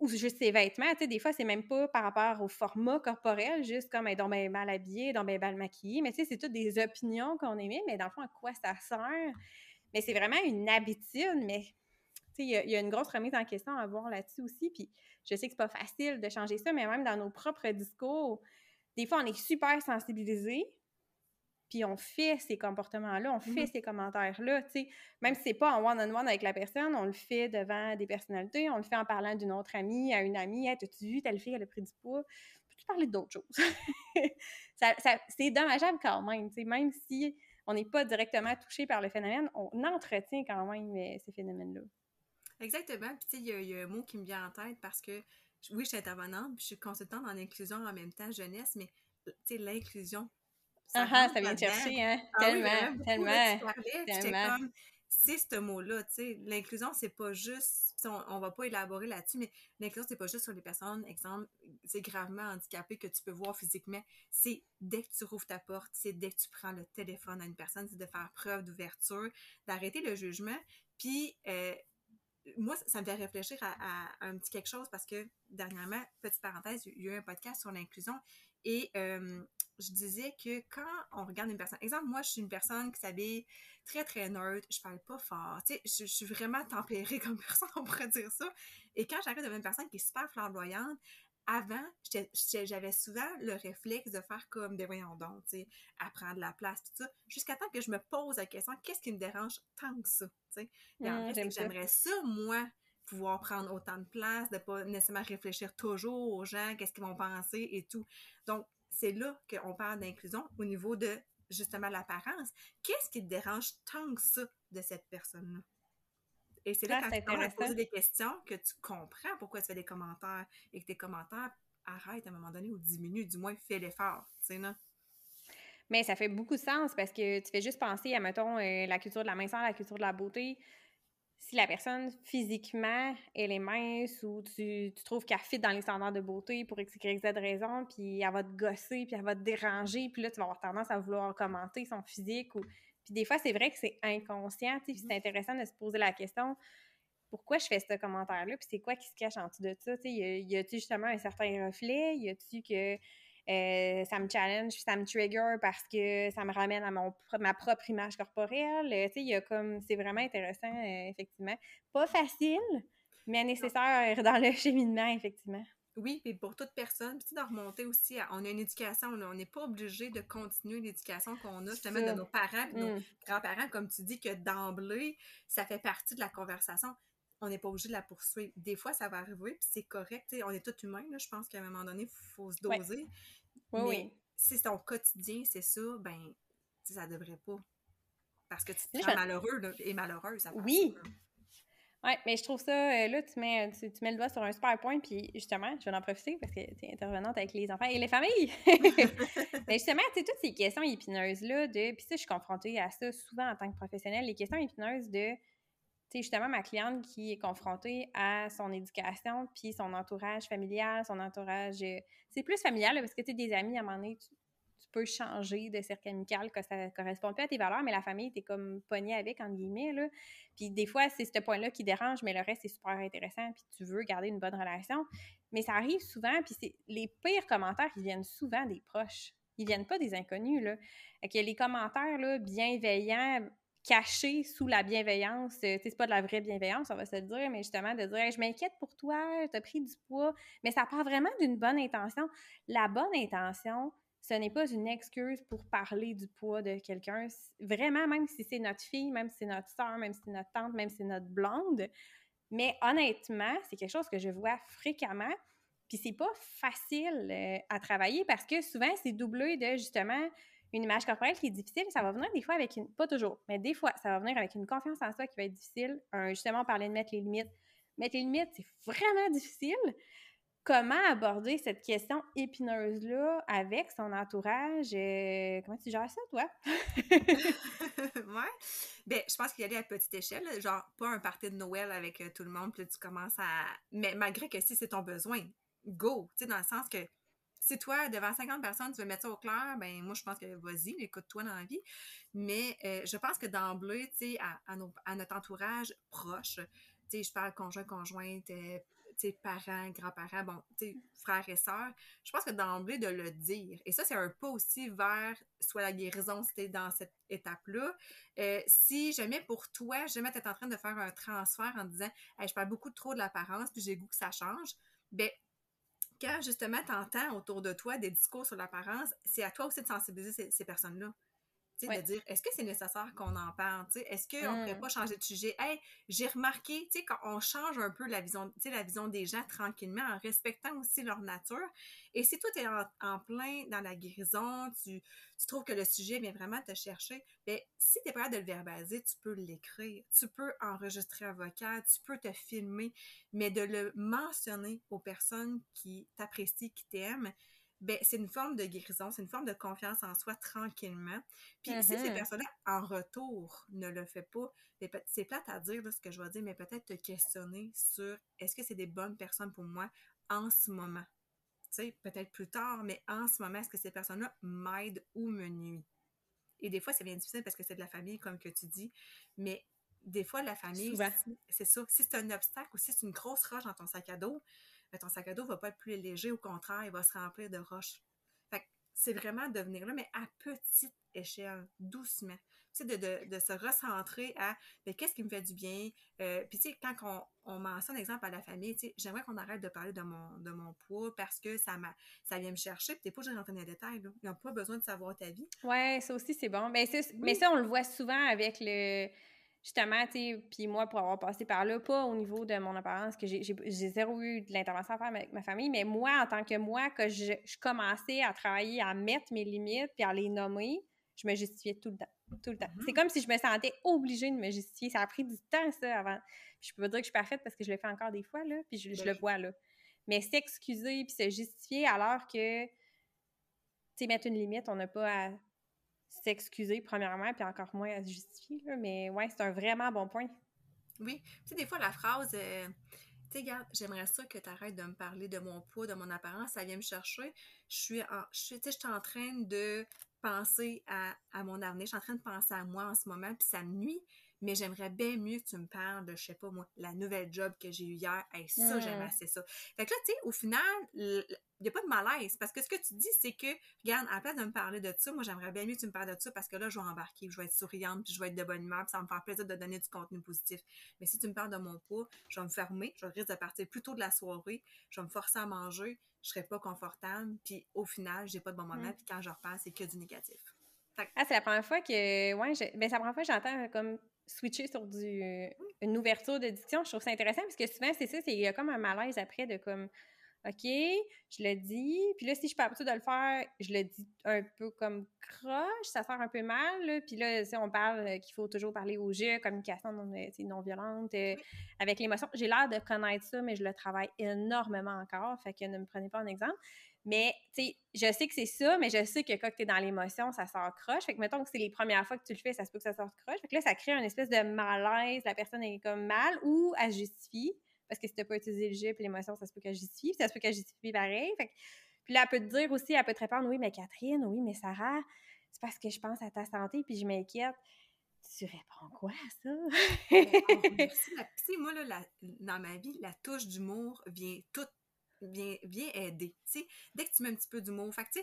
ou juste ses vêtements, tu sais, des fois c'est même pas par rapport au format corporel, juste comme elle est bien mal habillée, donc bien mal maquillée, mais tu sais, c'est toutes des opinions qu'on émet, mais dans le fond, à quoi ça sert? Mais c'est vraiment une habitude, mais il y, a une grosse remise en question à voir là-dessus aussi. Puis je sais que c'est pas facile de changer ça, mais même dans nos propres discours, des fois, on est super sensibilisé, puis on fait ces comportements-là, on fait mm-hmm. ces commentaires-là, tu sais. Même si c'est pas en one-on-one avec la personne, on le fait devant des personnalités, on le fait en parlant d'une autre amie à une amie. Hey, t'as-tu vu, telle fille, elle a pris du poids? Peux-tu parler d'autres choses? c'est dommageable quand même, tu sais, même si on n'est pas directement touché par le phénomène, on entretient quand même euh, ces phénomènes-là. Exactement. Puis, tu sais, il y, a un mot qui me vient en tête parce que, oui, je suis intervenante, puis je suis consultante en inclusion en même temps jeunesse, mais, tu sais, l'inclusion. Ça, ah, ça vient chercher, hein? Ah tellement, tellement. tellement. comme, c'est ce mot-là, tu sais. L'inclusion, c'est pas juste, on, on, va pas élaborer là-dessus, mais l'inclusion, c'est pas juste sur les personnes, exemple, c'est gravement handicapé que tu peux voir physiquement. C'est dès que tu rouvres ta porte, c'est dès que tu prends le téléphone à une personne, c'est de faire preuve d'ouverture, d'arrêter le jugement. Puis, euh, moi, ça me fait réfléchir à, un petit quelque chose parce que dernièrement, petite parenthèse, il y a eu un podcast sur l'inclusion et euh, je disais que quand on regarde une personne, exemple, moi, je suis une personne qui s'habille très, très neutre, je parle pas fort, tu sais, je, suis vraiment tempérée comme personne, on pourrait dire ça. Et quand j'arrive devant une personne qui est super flamboyante, avant, j'avais souvent le réflexe de faire comme des voyons donc, tu sais, à prendre la place, tout ça, jusqu'à temps que je me pose la question, qu'est-ce qui me dérange tant que ça, tu sais? Mmh, j'aimerais ça, moi, pouvoir prendre autant de place, de pas nécessairement réfléchir toujours aux gens, qu'est-ce qu'ils vont penser et tout. Donc, c'est là qu'on parle d'inclusion au niveau de, justement, l'apparence. Qu'est-ce qui te dérange tant que ça de cette personne-là? Et c'est là, ah, quand tu poser des questions que tu comprends pourquoi tu fais des commentaires et que tes commentaires arrêtent à un moment donné ou diminuent, du moins fais l'effort, tu sais, non? Mais ça fait beaucoup de sens parce que tu fais juste penser à, mettons, euh, la culture de la minceur, la culture de la beauté. Si la personne, physiquement, elle est mince ou tu, tu trouves qu'elle fit dans les standards de beauté pour x, y, z raison, puis elle va te gosser, puis elle va te déranger, puis là, tu vas avoir tendance à vouloir commenter son physique ou puis des fois, c'est vrai que c'est inconscient, puis c'est mm-hmm. intéressant de se poser la question pourquoi je fais ce commentaire-là, puis c'est quoi qui se cache en dessous de ça? Y a-tu justement un certain reflet? Y a-tu que euh, ça me challenge, ça me trigger parce que ça me ramène à mon, ma propre image corporelle? Tu sais, il y a comme, c'est vraiment intéressant, euh, effectivement. Pas facile, mais nécessaire dans le cheminement, effectivement. Oui, et pour toute personne, puis de remonter aussi, on a une éducation, on n'est pas obligé de continuer l'éducation qu'on a justement de nos parents, de nos mm. grands-parents, comme tu dis, que d'emblée, ça fait partie de la conversation. On n'est pas obligé de la poursuivre. Des fois, ça va arriver, puis c'est correct. on est tous humains, je pense qu'à un moment donné, il faut se doser. Oui, Mais si c'est ton quotidien, c'est ça, ben, ça devrait pas. Parce que tu te sens malheureux et malheureuse. oui. Oui, mais je trouve ça, euh, là, tu mets, tu, mets le doigt sur un super point, puis justement, je vais en profiter parce que tu es intervenante avec les enfants et les familles. mais justement, tu sais, toutes ces questions épineuses-là, de. Puis ça, je suis confrontée à ça souvent en tant que professionnelle, les questions épineuses de. Tu sais, justement, ma cliente qui est confrontée à son éducation, puis son entourage familial, son entourage. Euh, c'est plus familial, parce que tu sais, des amis, à un moment donné, tu, peux changer de cercle amical que ça correspond plus à tes valeurs, mais la famille, t'es comme pogné avec, entre guillemets. Puis des fois, c'est ce point-là qui dérange, mais le reste, c'est super intéressant, puis tu veux garder une bonne relation. Mais ça arrive souvent, puis c'est les pires commentaires, ils viennent souvent des proches. Ils viennent pas des inconnus, là. Que les commentaires, là, bienveillants, cachés sous la bienveillance, c'est pas de la vraie bienveillance, on va se le dire, mais justement de dire je m'inquiète pour toi, tu as pris du poids, mais ça part vraiment d'une bonne intention. La bonne intention, ce n'est pas une excuse pour parler du poids de quelqu'un. Vraiment, même si c'est notre fille, même si c'est notre soeur, même si c'est notre tante, même si c'est notre blonde. Mais honnêtement, c'est quelque chose que je vois fréquemment. Puis c'est pas facile euh, à travailler parce que souvent, c'est doublé de justement une image corporelle qui est difficile. Ça va venir des fois avec une. Pas toujours, mais des fois, ça va venir avec une confiance en soi qui va être difficile. justement, on parlait de mettre les limites. Mettre les limites, c'est vraiment difficile comment aborder cette question épineuse-là avec son entourage? Euh, comment tu gères ça, toi? ouais. Ben, je pense qu'il y a à petite échelle, genre pas un party de Noël avec euh, tout le monde, puis tu commences à. Mais malgré que si c'est ton besoin, go! Tu sais, dans le sens que si toi, devant 50 personnes, tu veux mettre ça au clair, ben moi, je pense que vas-y, écoute-toi dans la vie. Mais euh, je pense que d'emblée, tu sais, à, à, notre entourage proche, tu sais, je parle conjoint, conjointe, parents, grands-parents, bon, frères et sœurs, je pense que d'emblée de le dire. Et ça, c'est un pas aussi vers soit la guérison si t'es dans cette étape-là. Euh, si jamais pour toi, jamais t'es en train de faire un transfert en disant je parle beaucoup trop de l'apparence, puis j'ai goût que ça change, ben quand justement tu entends autour de toi des discours sur l'apparence, c'est à toi aussi de sensibiliser ces personnes-là de dire est-ce que c'est nécessaire qu'on en parle? Est-ce qu'on ne pourrait mmh. pas changer de sujet? Hey, j'ai remarqué, tu sais, quand on change un peu la vision, la vision des gens tranquillement en respectant aussi leur nature. Et si toi, tu es en, plein dans la guérison, tu, trouves que le sujet vient vraiment te chercher, bien, si tu es prêt de le verbaliser, tu peux l'écrire, tu peux enregistrer un vocal, tu peux te filmer, mais de le mentionner aux personnes qui t'apprécient, qui t'aiment, ben, c'est une forme de guérison, c'est une forme de confiance en soi tranquillement. Puis si ces mm-hmm. personnes-là, en retour, ne le fait pas, ben, c'est plate à dire ce que je vais dire, mais peut-être te questionner sur est-ce que c'est des bonnes personnes pour moi en ce moment? Tu sais, peut-être plus tard, mais en ce moment, est-ce que ces personnes-là m'aident ou me nuisent? Et des fois, c'est bien difficile parce que c'est de la famille, comme que tu dis, mais des fois, la famille, c'est ça. Si c'est un obstacle ou si c'est une grosse roche dans ton sac à dos, ton sac à dos va pas être plus léger, au contraire, il va se remplir de roches. Fait c'est vraiment de venir là, mais à petite échelle, doucement. Tu sais, de, se recentrer à ben, qu'est-ce qui me fait du bien? Euh, puis, tu sais, quand on, on mentionne, exemple, à la famille, tu sais, j'aimerais qu'on arrête de parler de mon, de mon poids parce que ça, m'a, ça vient me chercher. Puis, t'es pas juste rentrer dans les détails. Là. Ils n'ont pas besoin de savoir ta vie. Ouais, ça aussi, c'est bon. Ben, mais ça, on le voit souvent avec le justement, tu sais, puis moi, pour avoir passé par là, pas au niveau de mon apparence, que j'ai zéro eu de l'intervention à faire avec ma famille, mais moi, en tant que moi, que je, commençais à travailler, à mettre mes limites, puis à les nommer, je me justifiais tout le temps. Tout le temps. C'est mm-hmm. comme si je me sentais obligée de me justifier. Ça a pris du temps, ça, avant. je peux pas dire que je suis parfaite parce que je le fais encore des fois, là, puis je, je le vois, là. Mais s'excuser puis se justifier alors que, tu sais, mettre une limite, on n'a pas à s'excuser premièrement, puis encore moins à se justifier. Mais ouais, c'est un vraiment bon point. Oui. Tu sais, des fois, la phrase, euh, tu sais, regarde, j'aimerais ça que tu arrêtes de me parler de mon poids, de mon apparence, ça vient me chercher. Je suis en, je, suis en train de penser à, à, mon avenir, je suis en train de penser à moi en ce moment, puis ça me nuit mais j'aimerais bien mieux que tu me parles de, je sais pas moi, la nouvelle job que j'ai eue hier. et ça, j'aime assez ça. Fait que là, tu sais, au final, il n'y a pas de malaise parce que ce que tu dis, c'est que, regarde, à la place de me parler de ça, moi, j'aimerais bien mieux que tu me parles de ça parce que là, je vais embarquer, je vais être souriante, puis je vais être de bonne humeur, puis ça va me faire plaisir de donner du contenu positif. Mais si tu me parles de mon poids, je vais me fermer, je risque de partir plus tôt de la soirée, je vais me forcer à manger, je serai pas confortable, puis au final, j'ai pas de bon moment, puis quand je repars, c'est que du négatif. Ah, c'est la première fois que. Ouais, ben, c'est la première fois que j'entends comme switcher sur du, une ouverture de diction, je trouve ça intéressant parce que souvent, c'est ça, il y a comme un malaise après de comme, OK, je le dis, puis là, si je suis pas habituée de le faire, je le dis un peu comme croche, ça sert un peu mal, puis là, si on parle qu'il faut toujours parler au jeu, communication non, non violente, euh, avec l'émotion, j'ai l'air de connaître ça, mais je le travaille énormément encore, fait que ne me prenez pas un exemple. Mais, tu sais, je sais que c'est ça, mais je sais que quand tu es dans l'émotion, ça sort croche. Fait que, mettons que c'est les premières fois que tu le fais, ça se peut que ça sorte croche. Fait que là, ça crée une espèce de malaise. La personne est comme mal ou elle justifie. Parce que si tu pas utilisé le jeu puis l'émotion, ça se peut qu'elle justifie. ça se peut qu'elle justifie pareil. Fait que, puis là, elle peut te dire aussi, elle peut te répondre Oui, mais Catherine, oui, mais Sarah, c'est parce que je pense à ta santé puis je m'inquiète. Tu réponds quoi à ça? merci. moi, là, dans ma vie, la touche d'humour vient toute viens, aider. dès que tu mets un petit peu d'humour, fait tu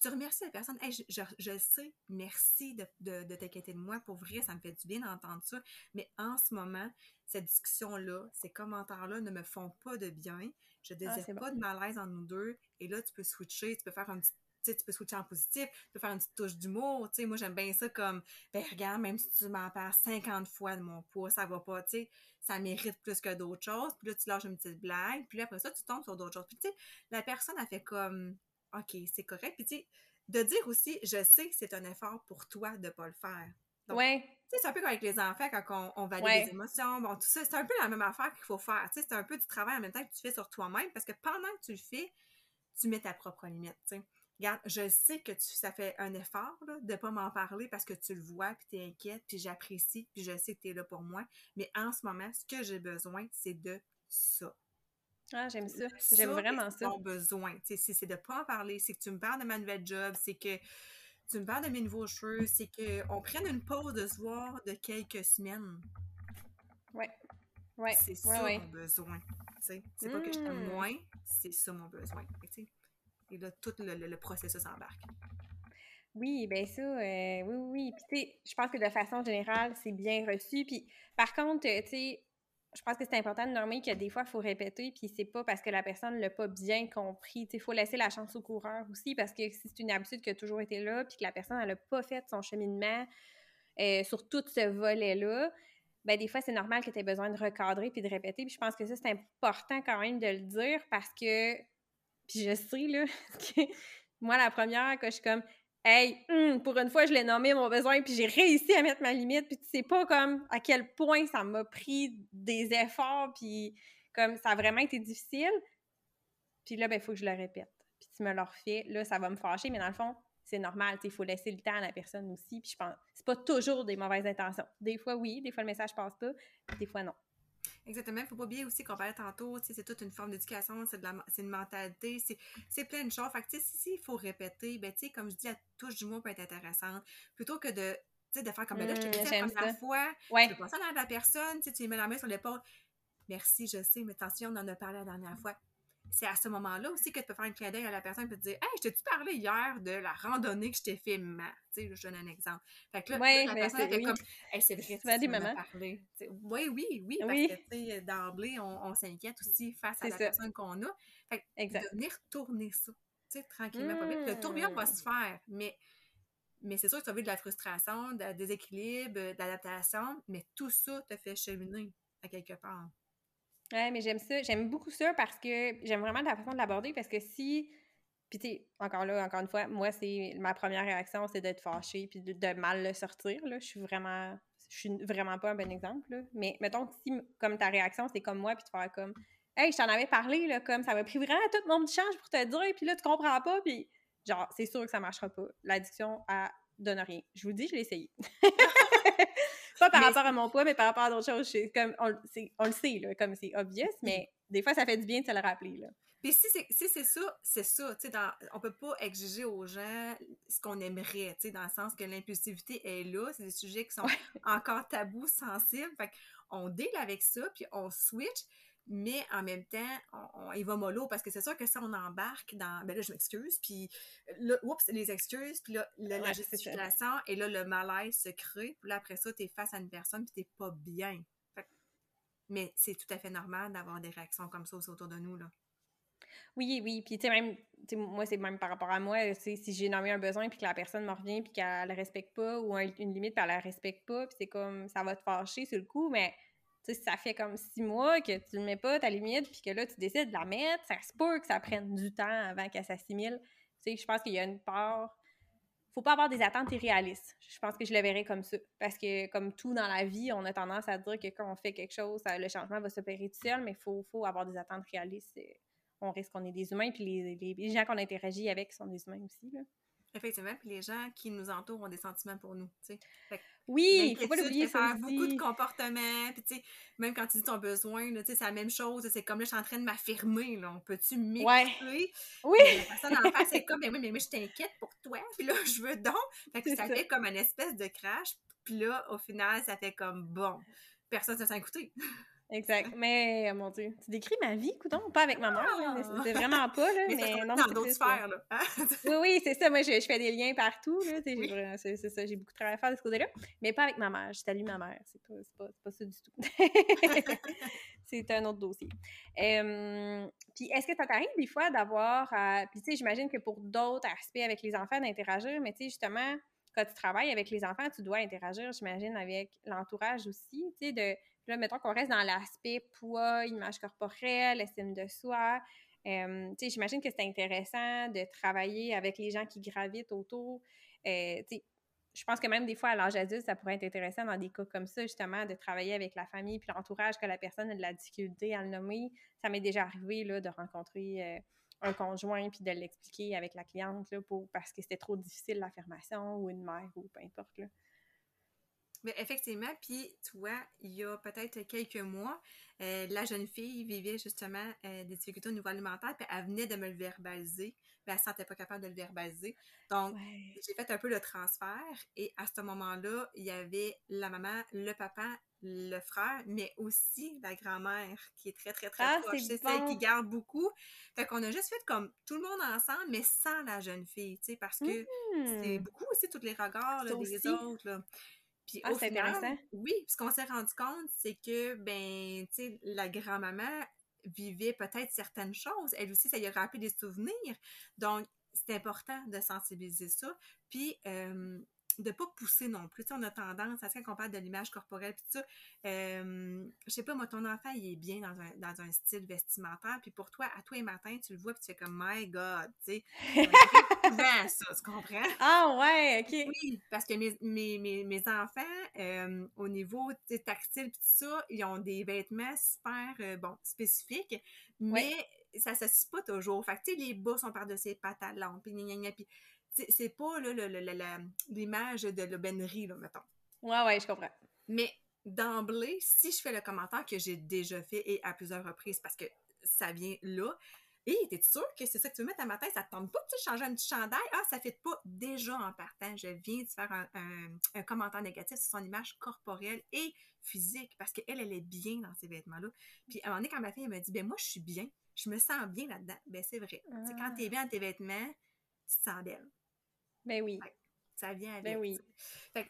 tu remercies la personne. je, je, sais, merci de, de, t'inquiéter de moi. Pour vrai, ça me fait du bien d'entendre ça. Mais en ce moment, cette discussion-là, ces commentaires-là ne me font pas de bien. Je ah, désire pas de malaise entre nous deux. Et là, tu peux switcher, tu peux faire un petit tu peux switcher en positif, tu peux faire une petite touche d'humour, tu sais, moi j'aime bien ça comme, ben regarde, même si tu m'en parles 50 fois de mon poids, ça va pas, tu sais, ça mérite plus que d'autres choses, puis là tu lâches une petite blague, puis après ça tu tombes sur d'autres choses, puis tu sais, la personne a fait comme, ok, c'est correct, puis tu sais, de dire aussi, je sais que c'est un effort pour toi de pas le faire. ouais. Tu sais, c'est un peu comme avec les enfants quand on, valide les émotions, bon, tout ça, c'est un peu la même affaire qu'il faut faire, tu sais, c'est un peu du travail en même temps que tu fais sur toi-même, parce que pendant que tu le fais, tu mets ta propre limite, tu sais. Regarde, je sais que tu, ça fait un effort de ne pas m'en parler parce que tu le vois, puis tu es inquiète, puis j'apprécie, puis je sais que tu es là pour moi. Mais en ce moment, ce que j'ai besoin, c'est de ça. Ah, j'aime ça. J'aime vraiment ça. Mon besoin. C'est de ne pas en parler, c'est que tu me parles de ma nouvelle job, c'est que tu me parles de mes nouveaux cheveux, c'est qu'on prenne une pause de se voir de quelques semaines. Ouais. Ouais. C'est ça mon besoin. C'est pas que je t'aime mmh. moins, c'est ça mon besoin. Et là, tout le, processus embarque. Oui, bien ça, euh, oui, oui. Puis, tu sais, je pense que de façon générale, c'est bien reçu. Puis, par contre, tu sais, je pense que c'est important de nommer que des fois, il faut répéter, puis c'est pas parce que la personne ne l'a pas bien compris. Il faut laisser la chance au coureur aussi, parce que si c'est une habitude qui a toujours été là, puis que la personne n'a pas fait son cheminement euh, sur tout ce volet-là, ben des fois, c'est normal que tu aies besoin de recadrer puis de répéter. Puis je pense que ça, c'est important quand même de le dire parce que, puis je sais, là, moi, la première, que je suis comme, hey, hum, pour une fois, je l'ai nommé mon besoin, puis j'ai réussi à mettre ma limite, puis tu sais pas comme à quel point ça m'a pris des efforts, puis comme ça a vraiment été difficile. Puis là, ben, il faut que je le répète. Puis tu me le refais, là, ça va me fâcher, mais dans le fond, c'est normal, il faut laisser le temps à la personne aussi. Puis je pense, c'est pas toujours des mauvaises intentions. Des fois, oui, des fois, le message passe pas, des fois, non. Exactement. Il faut pas oublier aussi qu'on parlait tantôt, c'est toute une forme d'éducation, c'est, de la, c'est une mentalité, c'est, plein de choses. Fait que, si, si, il faut répéter, ben, tu sais, comme je dis, la touche du mot peut être intéressante. Plutôt que de, de faire comme, ben là, je te dis la première fois, ouais. tu passer dans la personne, tu mets la main sur l'épaule. Merci, je sais, mais attention, on en a parlé la dernière fois c'est à ce moment-là aussi que tu peux faire un clin d'œil à la personne et te dire Hey, je t'ai-tu parlé hier de la randonnée que je t'ai fait ma. Tu sais, je donne un exemple. Fait que là, la ben, personne était comme Hey, c'est vrai, tu m'as parlé. oui, oui, oui, parce que tu sais, d'emblée, on, s'inquiète aussi face à la personne qu'on a. Fait que exact. de venir tourner ça, tu sais, tranquillement, pas vite. Le tourbillon va se mmh. faire, mais. Mais c'est sûr que tu as vu de la frustration, de déséquilibre, d'adaptation, mais tout ça te fait cheminer à quelque part. Ouais, mais j'aime ça. J'aime beaucoup ça parce que j'aime vraiment la façon de l'aborder parce que si. Puis, tu encore là, encore une fois, moi, c'est ma première réaction, c'est d'être fâchée puis de, mal le sortir. Je suis vraiment. Je suis vraiment pas un bon exemple. Mais mettons si, comme ta réaction, c'est comme moi, puis tu faire comme. Hey, je t'en avais parlé, là, comme ça m'a pris vraiment tout mon petit change pour te dire, puis là, tu comprends pas, puis genre, c'est sûr que ça marchera pas. L'addiction, donne rien. Je vous dis, je l'ai essayé. Pas par rapport à mon poids, mais par rapport à d'autres choses. Comme on, on, le sait, là, comme c'est obvious, mais des fois, ça fait du bien de se le rappeler. Là. Puis si c'est si ça, c'est ça. Dans, on peut pas exiger aux gens ce qu'on aimerait, dans le sens que l'impulsivité est là. C'est des sujets qui sont encore tabous, sensibles. Fait on deal avec ça, puis on switch mais en même temps, on, il va mollo parce que c'est sûr que ça, on embarque dans. Ben là, je m'excuse, puis là, oups, les excuses, puis là, la gesticulation, et là, le malaise se crée, puis là, après ça, tu es face à une personne, puis t'es pas bien. mais c'est tout à fait normal d'avoir des réactions comme ça autour de nous, là. Oui, oui. Puis, tu sais, même, moi, c'est même par rapport à moi. Si j'ai nommé un besoin, puis que la personne me revient, puis qu'elle le respecte pas, ou une limite, puis elle la respecte pas, puis c'est comme, ça va te fâcher sur le coup, mais tu sais, ça fait comme six mois que tu ne mets pas ta limite, puis que là, tu décides de la mettre, ça se peut que ça prenne du temps avant qu'elle s'assimile. Tu sais, je pense qu'il y a une part. Faut pas avoir des attentes irréalistes. Je pense que je le verrais comme ça. Parce que, comme tout dans la vie, on a tendance à dire que quand on fait quelque chose, le changement va s'opérer tout seul, mais il faut, faut, avoir des attentes réalistes. On risque qu'on est des humains, puis les, les, gens qu'on interagit avec sont des humains aussi. Là. Effectivement, puis les gens qui nous entourent ont des sentiments pour nous, tu sais. Oui, il faut pas l'oublier ça beaucoup de comportements, puis tu sais, même quand tu dis ton besoin, tu sais, c'est la même chose, c'est comme là, je suis en train de m'affirmer, là, on peut-tu m'écouter? Ouais. Oui! la personne en face, c'est comme, mais oui, mais, je t'inquiète pour toi, puis là, je veux donc. Fait que ça, fait comme une espèce de crash, puis là, au final, ça fait comme, bon, personne ne s'est écouté. Exact. Mais, euh, mon Dieu, tu décris ma vie, coudon, pas avec ma mère, ah! c'est vraiment pas, là, mais, non, dans d'autres sphères, là. Hein? oui, oui, c'est ça, moi, je, fais des liens partout, là, c'est ça, j'ai beaucoup de travail à faire de ce côté-là, mais pas avec ma mère, je salue ma mère, c'est pas, pas, pas ça du tout. c'est un autre dossier. puis, est-ce que ça t'arrive des fois d'avoir, puis tu sais, j'imagine que pour d'autres aspects avec les enfants, d'interagir, mais tu sais, justement, quand tu travailles avec les enfants, tu dois interagir, j'imagine, avec l'entourage aussi, tu sais, de là, mettons qu'on reste dans l'aspect poids, image corporelle, estime de soi. Euh, j'imagine que c'est intéressant de travailler avec les gens qui gravitent autour. Euh, je pense que même des fois, à l'âge adulte, ça pourrait être intéressant dans des cas comme ça, justement, de travailler avec la famille puis l'entourage, que la personne a de la difficulté à le nommer. Ça m'est déjà arrivé là, de rencontrer euh, un conjoint puis de l'expliquer avec la cliente là, pour, parce que c'était trop difficile l'affirmation ou une mère ou peu importe. Là. Mais effectivement, puis tu vois, il y a peut-être quelques mois, euh, la jeune fille vivait justement euh, des difficultés au niveau alimentaire, puis elle venait de me le verbaliser, mais elle ne se sentait pas capable de le verbaliser. Donc, j'ai fait un peu le transfert, et à ce moment-là, il y avait la maman, le papa, le frère, mais aussi la grand-mère qui est très, très, très ah, proche. C'est celle qui garde beaucoup. Fait qu'on a juste fait comme tout le monde ensemble, mais sans la jeune fille, tu sais, parce que c'est mmh. beaucoup aussi, tous les regards des autres. Là. Puis ah, au final, oui, ce qu'on s'est rendu compte, c'est que, ben, tu sais, la grand-maman vivait peut-être certaines choses. Elle aussi, ça lui a rappelé des souvenirs. Donc, c'est important de sensibiliser ça. Puis, euh, de pas pousser non plus. on a tendance, à ce qu'on parle de l'image corporelle, puis ça, euh, je sais pas, moi, ton enfant, il est bien dans un, dans un style vestimentaire, puis pour toi, à toi et matin, tu le vois, puis tu fais comme, my God, tu sais. ça, tu comprends? Ah ouais, OK. Oui, parce que mes, mes, mes, mes enfants, euh, au niveau tactile, puis tout ça, ils ont des vêtements super, euh, bon, spécifiques, mais ça ça se pas toujours. Fait que, tu sais, les bas sont par-dessus les pantalons, puis puis c'est pas l'image de l'aubennerie, là, mettons. Ouais, ouais, je comprends. Mais d'emblée, si je fais le commentaire que j'ai déjà fait et à plusieurs reprises parce que ça vient là, et t'es sûr que c'est ça que tu veux mettre à matin, ça te tente pas de changer un petit chandail? Ah, ça fait pas déjà en partant. Je viens de faire un, commentaire négatif sur son image corporelle et physique parce qu'elle, elle est bien dans ces vêtements-là. Puis à un moment donné, quand ma fille elle me dit, ben moi, je suis bien, je me sens bien là-dedans. Ben c'est vrai. c'est Quand tu es bien dans tes vêtements, tu te sens belle. Ben oui. ça vient avec. Ben oui.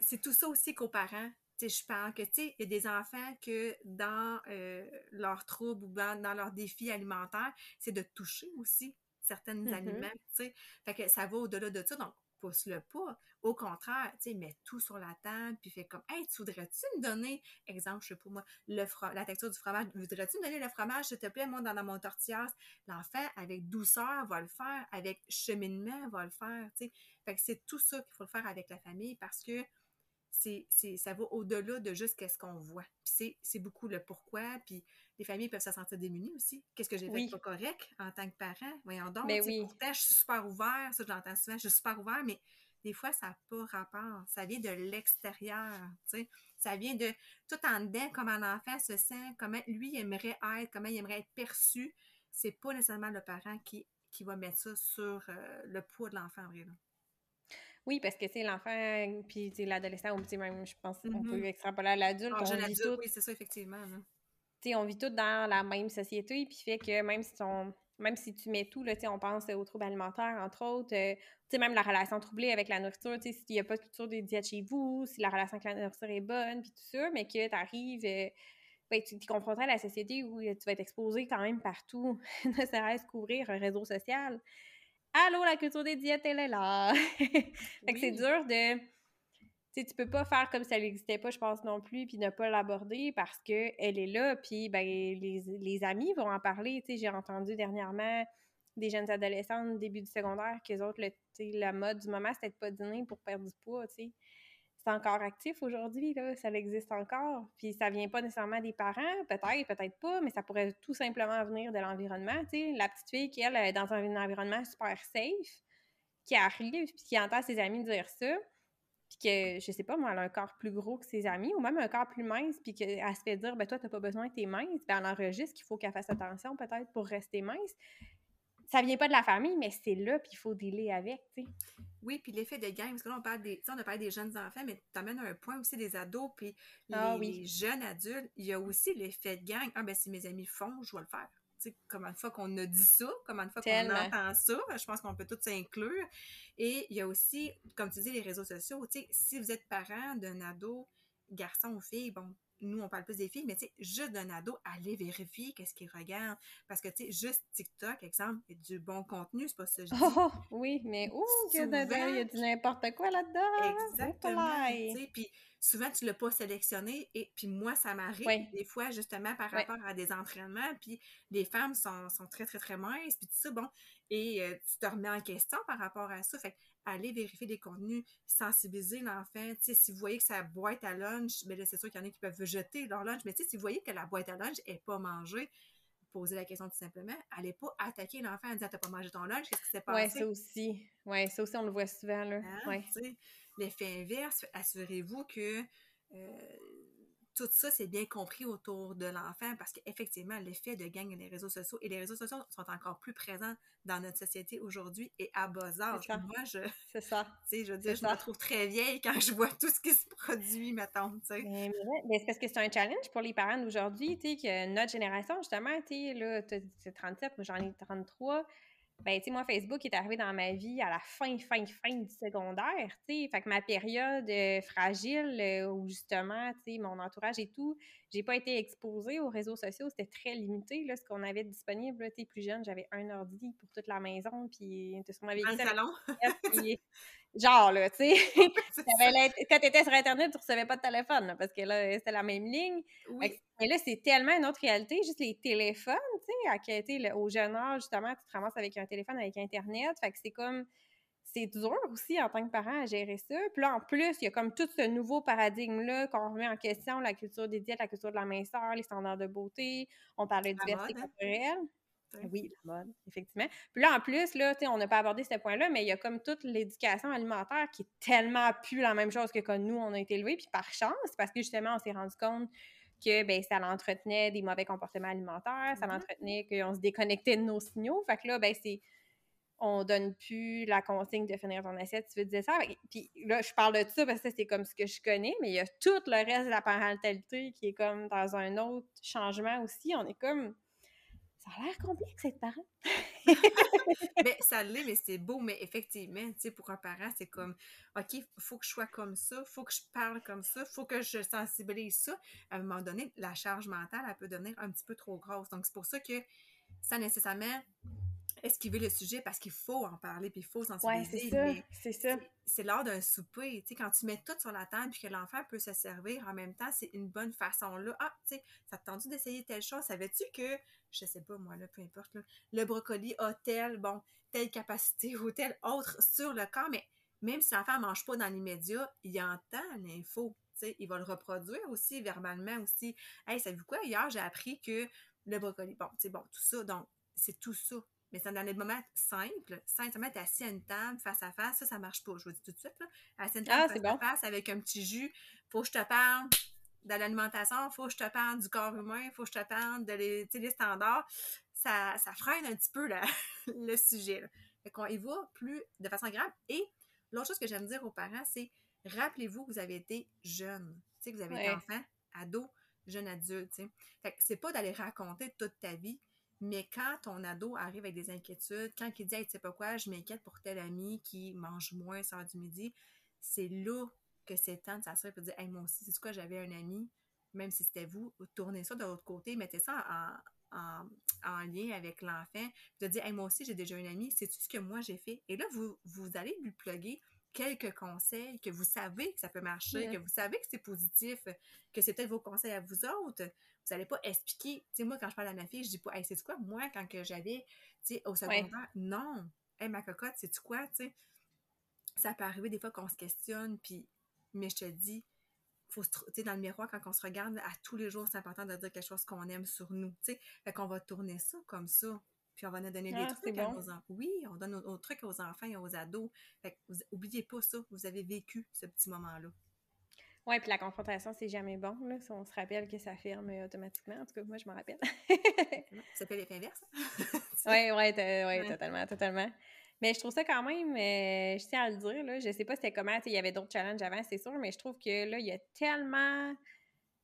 c'est tout ça aussi qu'aux parents, je parle que, tu sais, il y a des enfants que dans euh, leurs troubles ou dans, dans leurs défis alimentaires, c'est de toucher aussi certains mm-hmm. aliments, tu sais. Fait que ça va au-delà de ça, donc pousse-le pas. Au contraire, tu sais, mets tout sur la table, puis fais comme, hey, tu voudrais-tu me donner, exemple, je sais pas moi, le la texture du fromage, voudrais-tu me donner le fromage, s'il te plaît, moi, dans, mon tortillard? L'enfant, avec douceur, va le faire, avec cheminement, va le faire, tu sais. Fait que c'est tout ça qu'il faut le faire avec la famille parce que c'est, ça va au-delà de juste qu'est-ce qu'on voit. Puis c'est, beaucoup le pourquoi, puis les familles peuvent se sentir démunies aussi. Qu'est-ce que j'ai fait pas correct en tant que parent? Voyons donc, mais ben oui. pourtant, je suis super ouvert, ça, j'entends souvent, je suis super ouvert, mais des fois, ça n'a pas rapport. Ça vient de l'extérieur, tu sais. Ça vient de tout en dedans, comment un enfant se sent, comment lui aimerait être, comment il aimerait être perçu. C'est pas nécessairement le parent qui, qui va mettre ça sur euh, le poids de l'enfant, vraiment. Oui, parce que, c'est l'enfant, puis l'adolescent, ou même, je pense qu'on peut mm-hmm. extrapoler à l'adulte. on vit tout... oui, c'est ça, effectivement. Tu sais, on vit tous dans la même société, puis fait que même si on, même si tu mets tout, là, on pense aux troubles alimentaires, entre autres, euh, tu sais, même la relation troublée avec la nourriture, tu sais, s'il n'y a pas de culture des diètes chez vous, si la relation avec la nourriture est bonne, puis tout ça, mais que tu arrives, euh, ben, tu es confronté à la société où tu vas être exposé quand même partout, ne serait-ce qu'ouvrir un réseau social. Allô, la culture des diètes, elle est là! fait que c'est dur de. Tu sais, tu peux pas faire comme elle n'existait pas, je pense non plus, puis ne pas l'aborder parce qu'elle est là, puis ben, les, les, amis vont en parler. Tu sais, j'ai entendu dernièrement des jeunes adolescentes début du secondaire qu'eux autres, le, la mode du moment, c'était de pas dîner pour perdre du poids, tu sais c'est encore actif aujourd'hui, là, ça existe encore. Puis ça vient pas nécessairement des parents, peut-être, peut-être pas, mais ça pourrait tout simplement venir de l'environnement. Tu la petite fille qui, elle, est dans un environnement super safe, qui arrive, puis qui entend ses amis dire ça, puis que, je sais pas, moi, elle a un corps plus gros que ses amis, ou même un corps plus mince, puis qu'elle se fait dire, ben toi, t'as pas besoin, t'es mince, ben elle enregistre qu'il faut qu'elle fasse attention peut-être pour rester mince ça vient pas de la famille, mais c'est là, puis il faut dealer avec, tu sais. Oui, puis l'effet de gang, parce que là, on parle des, on a parlé des jeunes enfants, mais tu amènes un point aussi des ados, puis ah les, jeunes adultes, il y a aussi l'effet de gang. Ah, ben si mes amis font, je vais le faire. Tu sais, comment une fois qu'on a dit ça, comment une fois qu'on entend ça, je pense qu'on peut tous s'inclure. Et il y a aussi, comme tu dis, les réseaux sociaux. Tu sais, si vous êtes parent d'un ado, garçon ou fille, bon, nous, on parle plus des filles, mais tu sais, juste d'un ado, allez vérifier qu'est-ce qu'il regarde. Parce que, tu sais, juste TikTok, exemple, il y a du bon contenu, c'est pas ça que je dis. Oh, oui, mais ouh, il y a du n'importe quoi là-dedans. Exactement. Tu sais, puis souvent, tu l'as pas sélectionné. Et puis moi, ça m'arrive des fois, justement, par rapport à des entraînements. Puis les femmes sont, sont, très, très, très minces. Puis tout ça, bon. Et euh, tu te remets en question par rapport à ça. Fait aller vérifier des contenus, sensibiliser l'enfant. Si vous voyez que sa boîte à lunch, ben c'est sûr qu'il y en a qui peuvent jeter leur lunch, mais si vous voyez que la boîte à lunch n'est pas mangée, posez la question tout simplement. Allez pas attaquer l'enfant en disant T'as pas mangé ton lunch, qu'est-ce qui s'est passé? Oui, ça aussi. Oui, ça aussi, on le voit souvent. Là. Hein, l'effet inverse, assurez-vous que euh, tout ça, c'est bien compris autour de l'enfant parce qu'effectivement, l'effet de gang et les réseaux sociaux, et les réseaux sociaux sont encore plus présents dans notre société aujourd'hui et à bas âge. Moi, je. C'est ça. Tu sais, je veux dire, je me trouve très vieille quand je vois tout ce qui se produit, mettons, tu sais. Mais, c'est parce que c'est un challenge pour les parents d'aujourd'hui, tu sais, que notre génération, justement, tu sais, là, tu as 37, moi j'en ai 33 ben, tu sais, moi, Facebook est arrivé dans ma vie à la fin, fin, fin du secondaire, tu sais. Fait que ma période euh, fragile, euh, où justement, tu sais, mon entourage et tout, j'ai pas été exposée aux réseaux sociaux. C'était très limité, là, ce qu'on avait disponible. Tu sais, plus jeune, j'avais un ordi pour toute la maison, puis tu sais, on avait... Dans le salon? genre, là, tu sais. quand tu étais sur Internet, tu recevais pas de téléphone, parce que là, c'était la même ligne. Mais là, c'est tellement une autre réalité, juste les téléphones, à quel, au jeune âge, justement, tu te ramasses avec un téléphone, avec Internet. Fait que c'est comme c'est dur aussi en tant que parent à gérer ça. Puis là, en plus, il y a comme tout ce nouveau paradigme-là qu'on remet en question, la culture des diètes, la culture de la minceur, les standards de beauté. On parle de diversité hein? culturelle. Oui, la mode, effectivement. Puis là, en plus, là, on n'a pas abordé ce point-là, mais il y a comme toute l'éducation alimentaire qui est tellement plus la même chose que quand nous, on a été élevés. Puis par chance, parce que justement, on s'est rendu compte que ben, ça l'entretenait des mauvais comportements alimentaires, ça mm-hmm. l'entretenait qu'on se déconnectait de nos signaux. Fait que là, ben, c'est on donne plus la consigne de finir ton assiette, tu veux dire ça? Puis là, je parle de ça parce que c'est comme ce que je connais, mais il y a tout le reste de la parentalité qui est comme dans un autre changement aussi. On est comme ça a l'air complexe être parent. mais ça l'est, mais c'est beau, mais effectivement, tu sais, pour un parent, c'est comme, OK, il faut que je sois comme ça, faut que je parle comme ça, faut que je sensibilise ça. À un moment donné, la charge mentale, elle peut devenir un petit peu trop grosse. Donc, c'est pour ça que ça nécessairement esquiver le sujet parce qu'il faut en parler puis il faut sensibiliser. Ouais, c'est ça. C'est l'heure d'un souper. Tu sais, quand tu mets tout sur la table puis que l'enfant peut se servir en même temps, c'est une bonne façon là. Ah, tu sais, ça te tendu d'essayer telle chose? Savais-tu que, je sais pas moi, là, peu importe, le brocoli a telle, bon, telle capacité ou telle autre sur le corps, mais même si l'enfant ne mange pas dans l'immédiat, il entend l'info. Tu sais, il va le reproduire aussi verbalement aussi. Hey, savez-vous quoi? Hier, j'ai appris que le brocoli, bon, tu sais, bon, tout ça. Donc, c'est tout ça mais c'est dans les moments simples, simplement, t'es assis à une table, face à face, ça, ça marche pas, je vous dis tout de suite, là. Assis à une table, ah, face à face, avec un petit jus, faut que je te parle de l'alimentation, faut que je te parle du corps humain, faut que je te parle de les, les standards. Ça, ça freine un petit peu le sujet, là. Fait qu'on y va plus de façon grave. Et l'autre chose que j'aime dire aux parents, c'est rappelez-vous que vous avez été jeune. Tu sais, que vous avez été enfant, ado, jeune adulte, tu sais. Fait que c'est pas d'aller raconter toute ta vie, mais quand ton ado arrive avec des inquiétudes, quand il dit hey, tu sais pas quoi, je m'inquiète pour tel ami qui mange moins ça du midi, c'est là que c'est temps de s'assurer et de dire Hey, moi aussi, c'est quoi, j'avais un ami, même si c'était vous, tournez ça de l'autre côté, mettez ça en, lien avec l'enfant, de dire Hey, moi aussi, j'ai déjà un ami, c'est tout ce que moi j'ai fait? Et là, vous, vous allez lui plugger quelques conseils que vous savez que ça peut marcher, que vous savez que c'est positif, que c'est peut-être vos conseils à vous autres vous n'allez pas expliquer. Tu sais, moi, quand je parle à ma fille, je dis pas, hey, c'est quoi, moi, quand que j'avais, tu sais, au secondaire, non. Hey, ma cocotte, c'est quoi, tu sais. Ça peut arriver des fois qu'on se questionne, puis, mais je te dis, faut se, tu sais, dans le miroir, quand on se regarde à tous les jours, c'est important de dire quelque chose qu'on aime sur nous, tu sais. Fait qu'on va tourner ça comme ça. Puis on va nous donner des ah, trucs à nos enfants. Oui, on donne nos, trucs aux enfants et aux ados. Fait que vous, oubliez pas ça, vous avez vécu ce petit moment-là. Oui, puis la confrontation, c'est jamais bon, là, si on se rappelle que ça ferme automatiquement. En tout cas, moi, je m'en rappelle. ça peut être inverse. oui, oui, ouais, totalement, totalement. Mais je trouve ça quand même, euh, je tiens à le dire, là, je sais pas c'était comment, il y avait d'autres challenges avant, c'est sûr, mais je trouve que là, il y a tellement,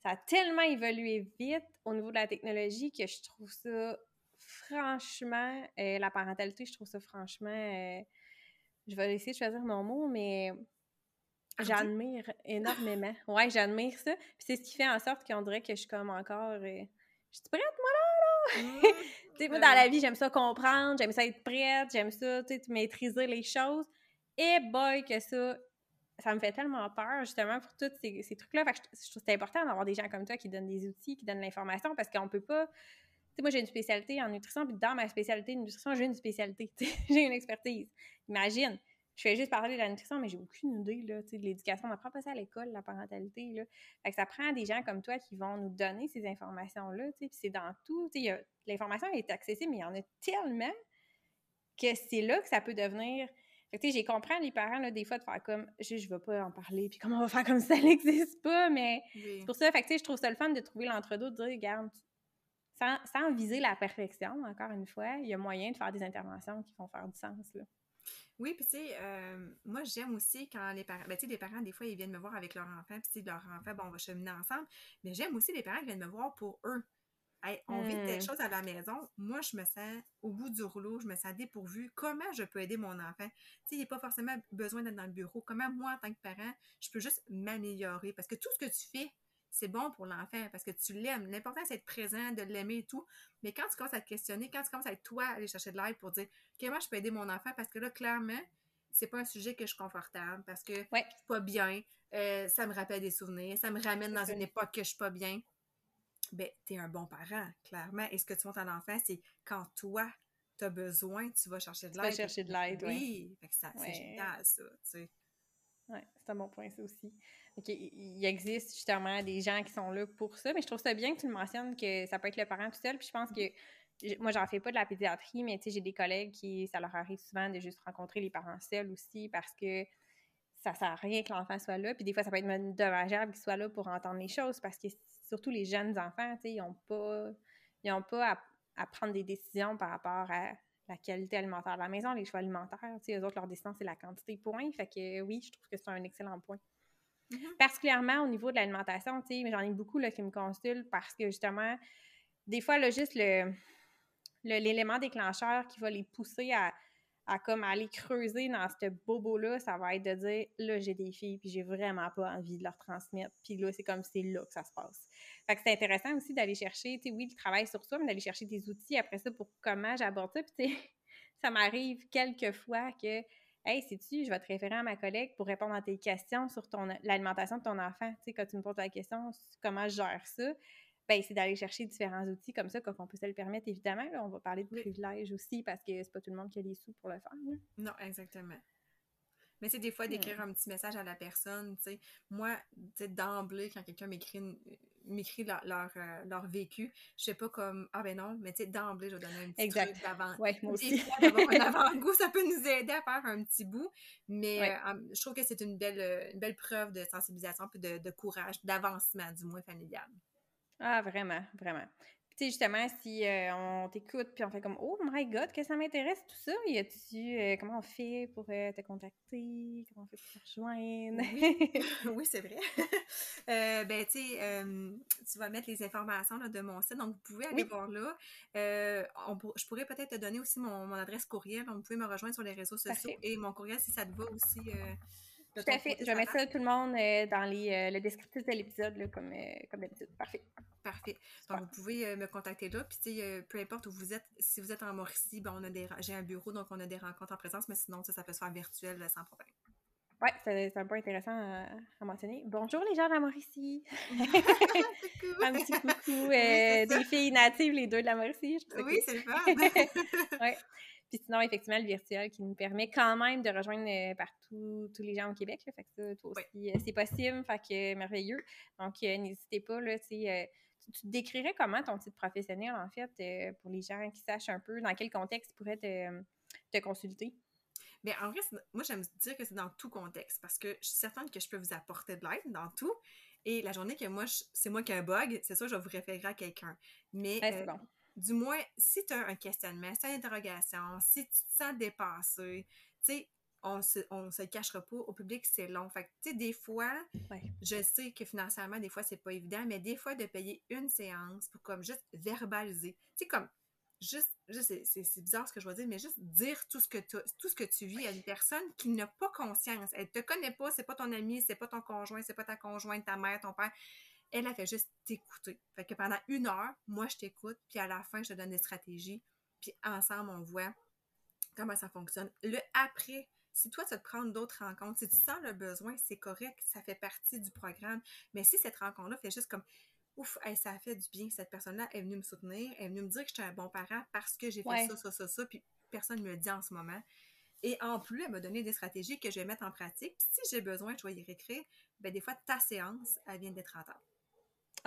ça a tellement évolué vite au niveau de la technologie que je trouve ça franchement, euh, la parentalité, je trouve ça franchement, euh, je vais essayer de choisir mon mot, mais J'admire énormément. Ouais, j'admire ça. Puis c'est ce qui fait en sorte qu'on dirait que je suis comme encore. Euh, je suis prête, moi, là, là! Mmh. tu sais, moi, dans la vie, j'aime ça comprendre, j'aime ça être prête, j'aime ça, tu sais, maîtriser les choses. Et boy, que ça, ça me fait tellement peur, justement, pour tous ces, ces trucs-là. Fait que je, trouve que c'est important d'avoir des gens comme toi qui donnent des outils, qui donnent l'information, parce qu'on peut pas. Tu sais, moi, j'ai une spécialité en nutrition, puis dans ma spécialité de nutrition, j'ai une spécialité. j'ai une expertise. Imagine je fais juste parler de la nutrition, mais j'ai aucune idée là, de l'éducation. On apprend pas ça à l'école, la parentalité. Là. Fait que ça prend des gens comme toi qui vont nous donner ces informations-là. Puis c'est dans tout. L'information est accessible, mais il y en a tellement que c'est là que ça peut devenir. Fait que j'ai compris les parents, là, des fois, de faire comme je, je vais pas en parler, puis comment on va faire comme ça n'existe pas, mais c'est pour ça, fait que je trouve ça le fun de trouver l'entre-deux, de dire, regarde, sans, sans, viser la perfection, encore une fois, il y a moyen de faire des interventions qui vont faire du sens. Là. Oui, puis tu sais, euh, moi j'aime aussi quand les parents, ben tu sais, les parents, des fois, ils viennent me voir avec leur enfant, puis leur enfant, bon, on va cheminer ensemble, mais j'aime aussi les parents qui viennent me voir pour eux. on vit des hmm. choses à la maison. Moi, je me sens au bout du rouleau, je me sens dépourvue. Comment je peux aider mon enfant? Tu sais, il n'y a pas forcément besoin d'être dans le bureau. Comment moi, en tant que parent, je peux juste m'améliorer? Parce que tout ce que tu fais, c'est bon pour l'enfant parce que tu l'aimes. L'important, c'est d'être présent, de l'aimer et tout. Mais quand tu commences à te questionner, quand tu commences à être toi, aller chercher de l'aide pour dire comment je peux aider mon enfant, parce que là, clairement, c'est pas un sujet que je suis confortable parce que je suis pas bien, euh, ça me rappelle des souvenirs, ça me ramène dans une époque que je suis pas bien. Ben, tu es un bon parent, clairement. Et ce que tu montres à l'enfant, c'est quand toi, tu as besoin, tu vas chercher de l'aide. Tu vas chercher de l'aide, oui. c'est génial, ça, tu sais. Oui, c'est un bon point, ça aussi. il existe justement des gens qui sont là pour ça, mais je trouve ça bien que tu le mentionnes que ça peut être le parent tout seul. Puis je pense que moi, j'en fais pas de la pédiatrie, mais j'ai des collègues qui, ça leur arrive souvent de juste rencontrer les parents seuls aussi parce que ça sert à rien que l'enfant soit là. Puis des fois, ça peut être dommageable qu'il soit là pour entendre les choses parce que surtout les jeunes enfants, ils n'ont pas, ils ont pas à, prendre des décisions par rapport à la qualité alimentaire de la maison, les choix alimentaires. Eux autres, leur décision, c'est la quantité point. Fait que oui, je trouve que c'est un excellent point. Mm-hmm. Particulièrement au niveau de l'alimentation, j'en ai beaucoup là, qui me consultent parce que justement, des fois, là, juste le l'élément déclencheur qui va les pousser à, à comme aller creuser dans ce bobo-là, ça va être de dire là, j'ai des filles, puis j'ai vraiment pas envie de leur transmettre. Puis là, c'est comme c'est là que ça se passe. Fait que c'est intéressant aussi d'aller chercher, tu sais, oui, le travail sur soi, mais d'aller chercher des outils après ça pour comment j'aborde ça. Puis tu sais, ça m'arrive quelques fois que Hey, sais-tu, je vais te référer à ma collègue pour répondre à tes questions sur ton l'alimentation de ton enfant. Tu sais, quand tu me poses la question, comment je gère ça, ben, c'est d'aller chercher différents outils comme ça, quand on peut se le permettre, évidemment. on va parler de privilèges aussi parce que c'est pas tout le monde qui a les sous pour le faire. Non, exactement. Mais c'est des fois d'écrire un petit message à la personne, tu sais. Moi, d'emblée, quand quelqu'un m'écrit m'écrit leur, leur, euh, leur, vécu, je sais pas comme ah ben non, mais tu sais, d'emblée, je vais donner un petit exact. truc d'avant. Ouais, moi aussi. d'avoir un avant-goût, ça peut nous aider à faire un petit bout. Mais euh, je trouve que c'est une belle, une belle preuve de sensibilisation puis de, de courage, d'avancement, du moins familial. Ah, vraiment, vraiment. tu sais, justement, si euh, on t'écoute puis on fait comme Oh my God, que ça m'intéresse tout ça, y a-tu euh, comment on fait pour euh, te contacter, comment on fait pour te rejoindre? Oui, oui c'est vrai. ben tu sais, tu vas mettre les informations de mon site, donc vous pouvez aller voir là. je pourrais peut-être te donner aussi mon, adresse courriel, donc vous pouvez me rejoindre sur les réseaux sociaux et mon courriel si ça te va aussi. Tout à fait. Je vais mettre ça tout le monde dans les, le descriptif de l'épisode, comme, comme d'habitude. Parfait. Parfait. Donc, vous pouvez euh, me contacter là. Puis, euh, peu importe où vous êtes, si vous êtes en Mauricie, ben, on a des, j'ai un bureau, donc on a des rencontres en présence, mais sinon, ça, ça peut se faire virtuel sans problème. Oui, c'est un point intéressant à, mentionner. Bonjour les gens de la Mauricie! un petit coucou euh, des filles natives, les deux de la Mauricie. oui, c'est le fun! ouais. Puis sinon, effectivement, le virtuel qui nous permet quand même de rejoindre partout tous les gens au Québec. fait que ça, toi aussi, c'est possible. Fait que merveilleux. Donc, n'hésitez pas, là, tu décrirais comment ton titre professionnel, en fait, euh, pour les gens qui sachent un peu dans quel contexte ils pourraient te, consulter? Bien, en vrai, moi, j'aime dire que c'est dans tout contexte parce que je suis certaine que je peux vous apporter de l'aide dans tout. Et la journée que moi, c'est moi qui ai un bug, c'est sûr, je vais vous référer à quelqu'un. Mais euh, du moins, si tu as un questionnement, si tu as une interrogation, si tu te sens dépassé, tu sais, on se, on se cachera pas au public, c'est long. Fait tu sais, des fois, je sais que financièrement, des fois, c'est pas évident, mais des fois, de payer une séance pour comme juste verbaliser. Tu sais, comme, juste, c'est bizarre ce que je veux dire, mais juste dire tout ce que tu, tout ce que tu vis à une personne qui n'a pas conscience. Elle te connaît pas, c'est pas ton ami, c'est pas ton conjoint, c'est pas ta conjointe, ta mère, ton père. Elle a fait juste t'écouter. Fait que pendant une heure, moi, je t'écoute, puis à la fin, je te donne des stratégies, puis ensemble, on voit comment ça fonctionne. Le après, si toi, tu te prends d'autres rencontres, si tu sens le besoin, c'est correct, ça fait partie du programme. Mais si cette rencontre-là fait juste comme ouf, ça a fait du bien, cette personne-là est venue me soutenir, elle est venue me dire que j'étais un bon parent parce que j'ai fait ça, ça, ça, ça, puis personne ne me le dit en ce moment. Et en plus, elle m'a donné des stratégies que je vais mettre en pratique. Puis si j'ai besoin, je vais y réécrire. Ben, des fois, ta séance, elle vient d'être rentable.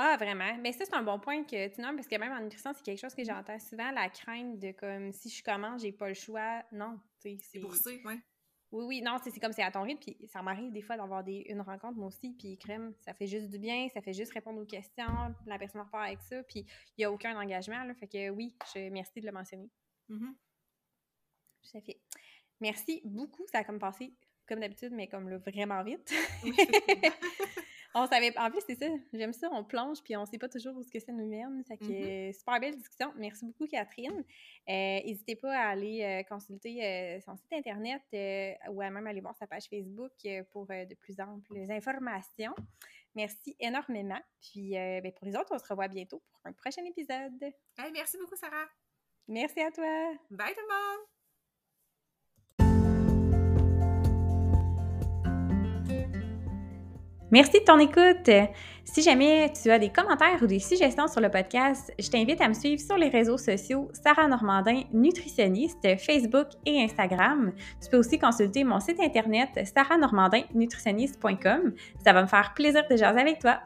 Ah, vraiment? Mais ça, c'est un bon point que tu nommes, parce que même en nutrition, c'est quelque chose que j'entends souvent, la crainte de comme si je commence, j'ai pas le choix. Non, c'est. Pour ça, oui. Oui, oui, non, c'est comme c'est à ton rythme, puis ça m'arrive des fois d'avoir une rencontre, moi aussi, puis crème, ça fait juste du bien, ça fait juste répondre aux questions, la personne repart avec ça, puis il n'y a aucun engagement, là, fait que oui, je, merci de le mentionner. Mm Tout fait. Merci beaucoup, ça a comme passé comme d'habitude, mais comme le vraiment vite. on savait. En plus, c'est ça. J'aime ça. On plonge, puis on sait pas toujours où ce que ça nous mène. Fait que mm-hmm. super belle discussion. Merci beaucoup, Catherine. Euh, n'hésitez pas à aller euh, consulter euh, son site internet ou à même aller voir sa page Facebook pour de plus amples informations. Merci énormément. Puis ben, pour les autres, on se revoit bientôt pour un prochain épisode. merci beaucoup, Sarah. Merci à toi. Bye tout le monde. Merci de ton écoute. Si jamais tu as des commentaires ou des suggestions sur le podcast, je t'invite à me suivre sur les réseaux sociaux Sarah Normandin, nutritionniste, Facebook et Instagram. Tu peux aussi consulter mon site internet sarahnormandinnutritionniste.com. Ça va me faire plaisir de jaser avec toi.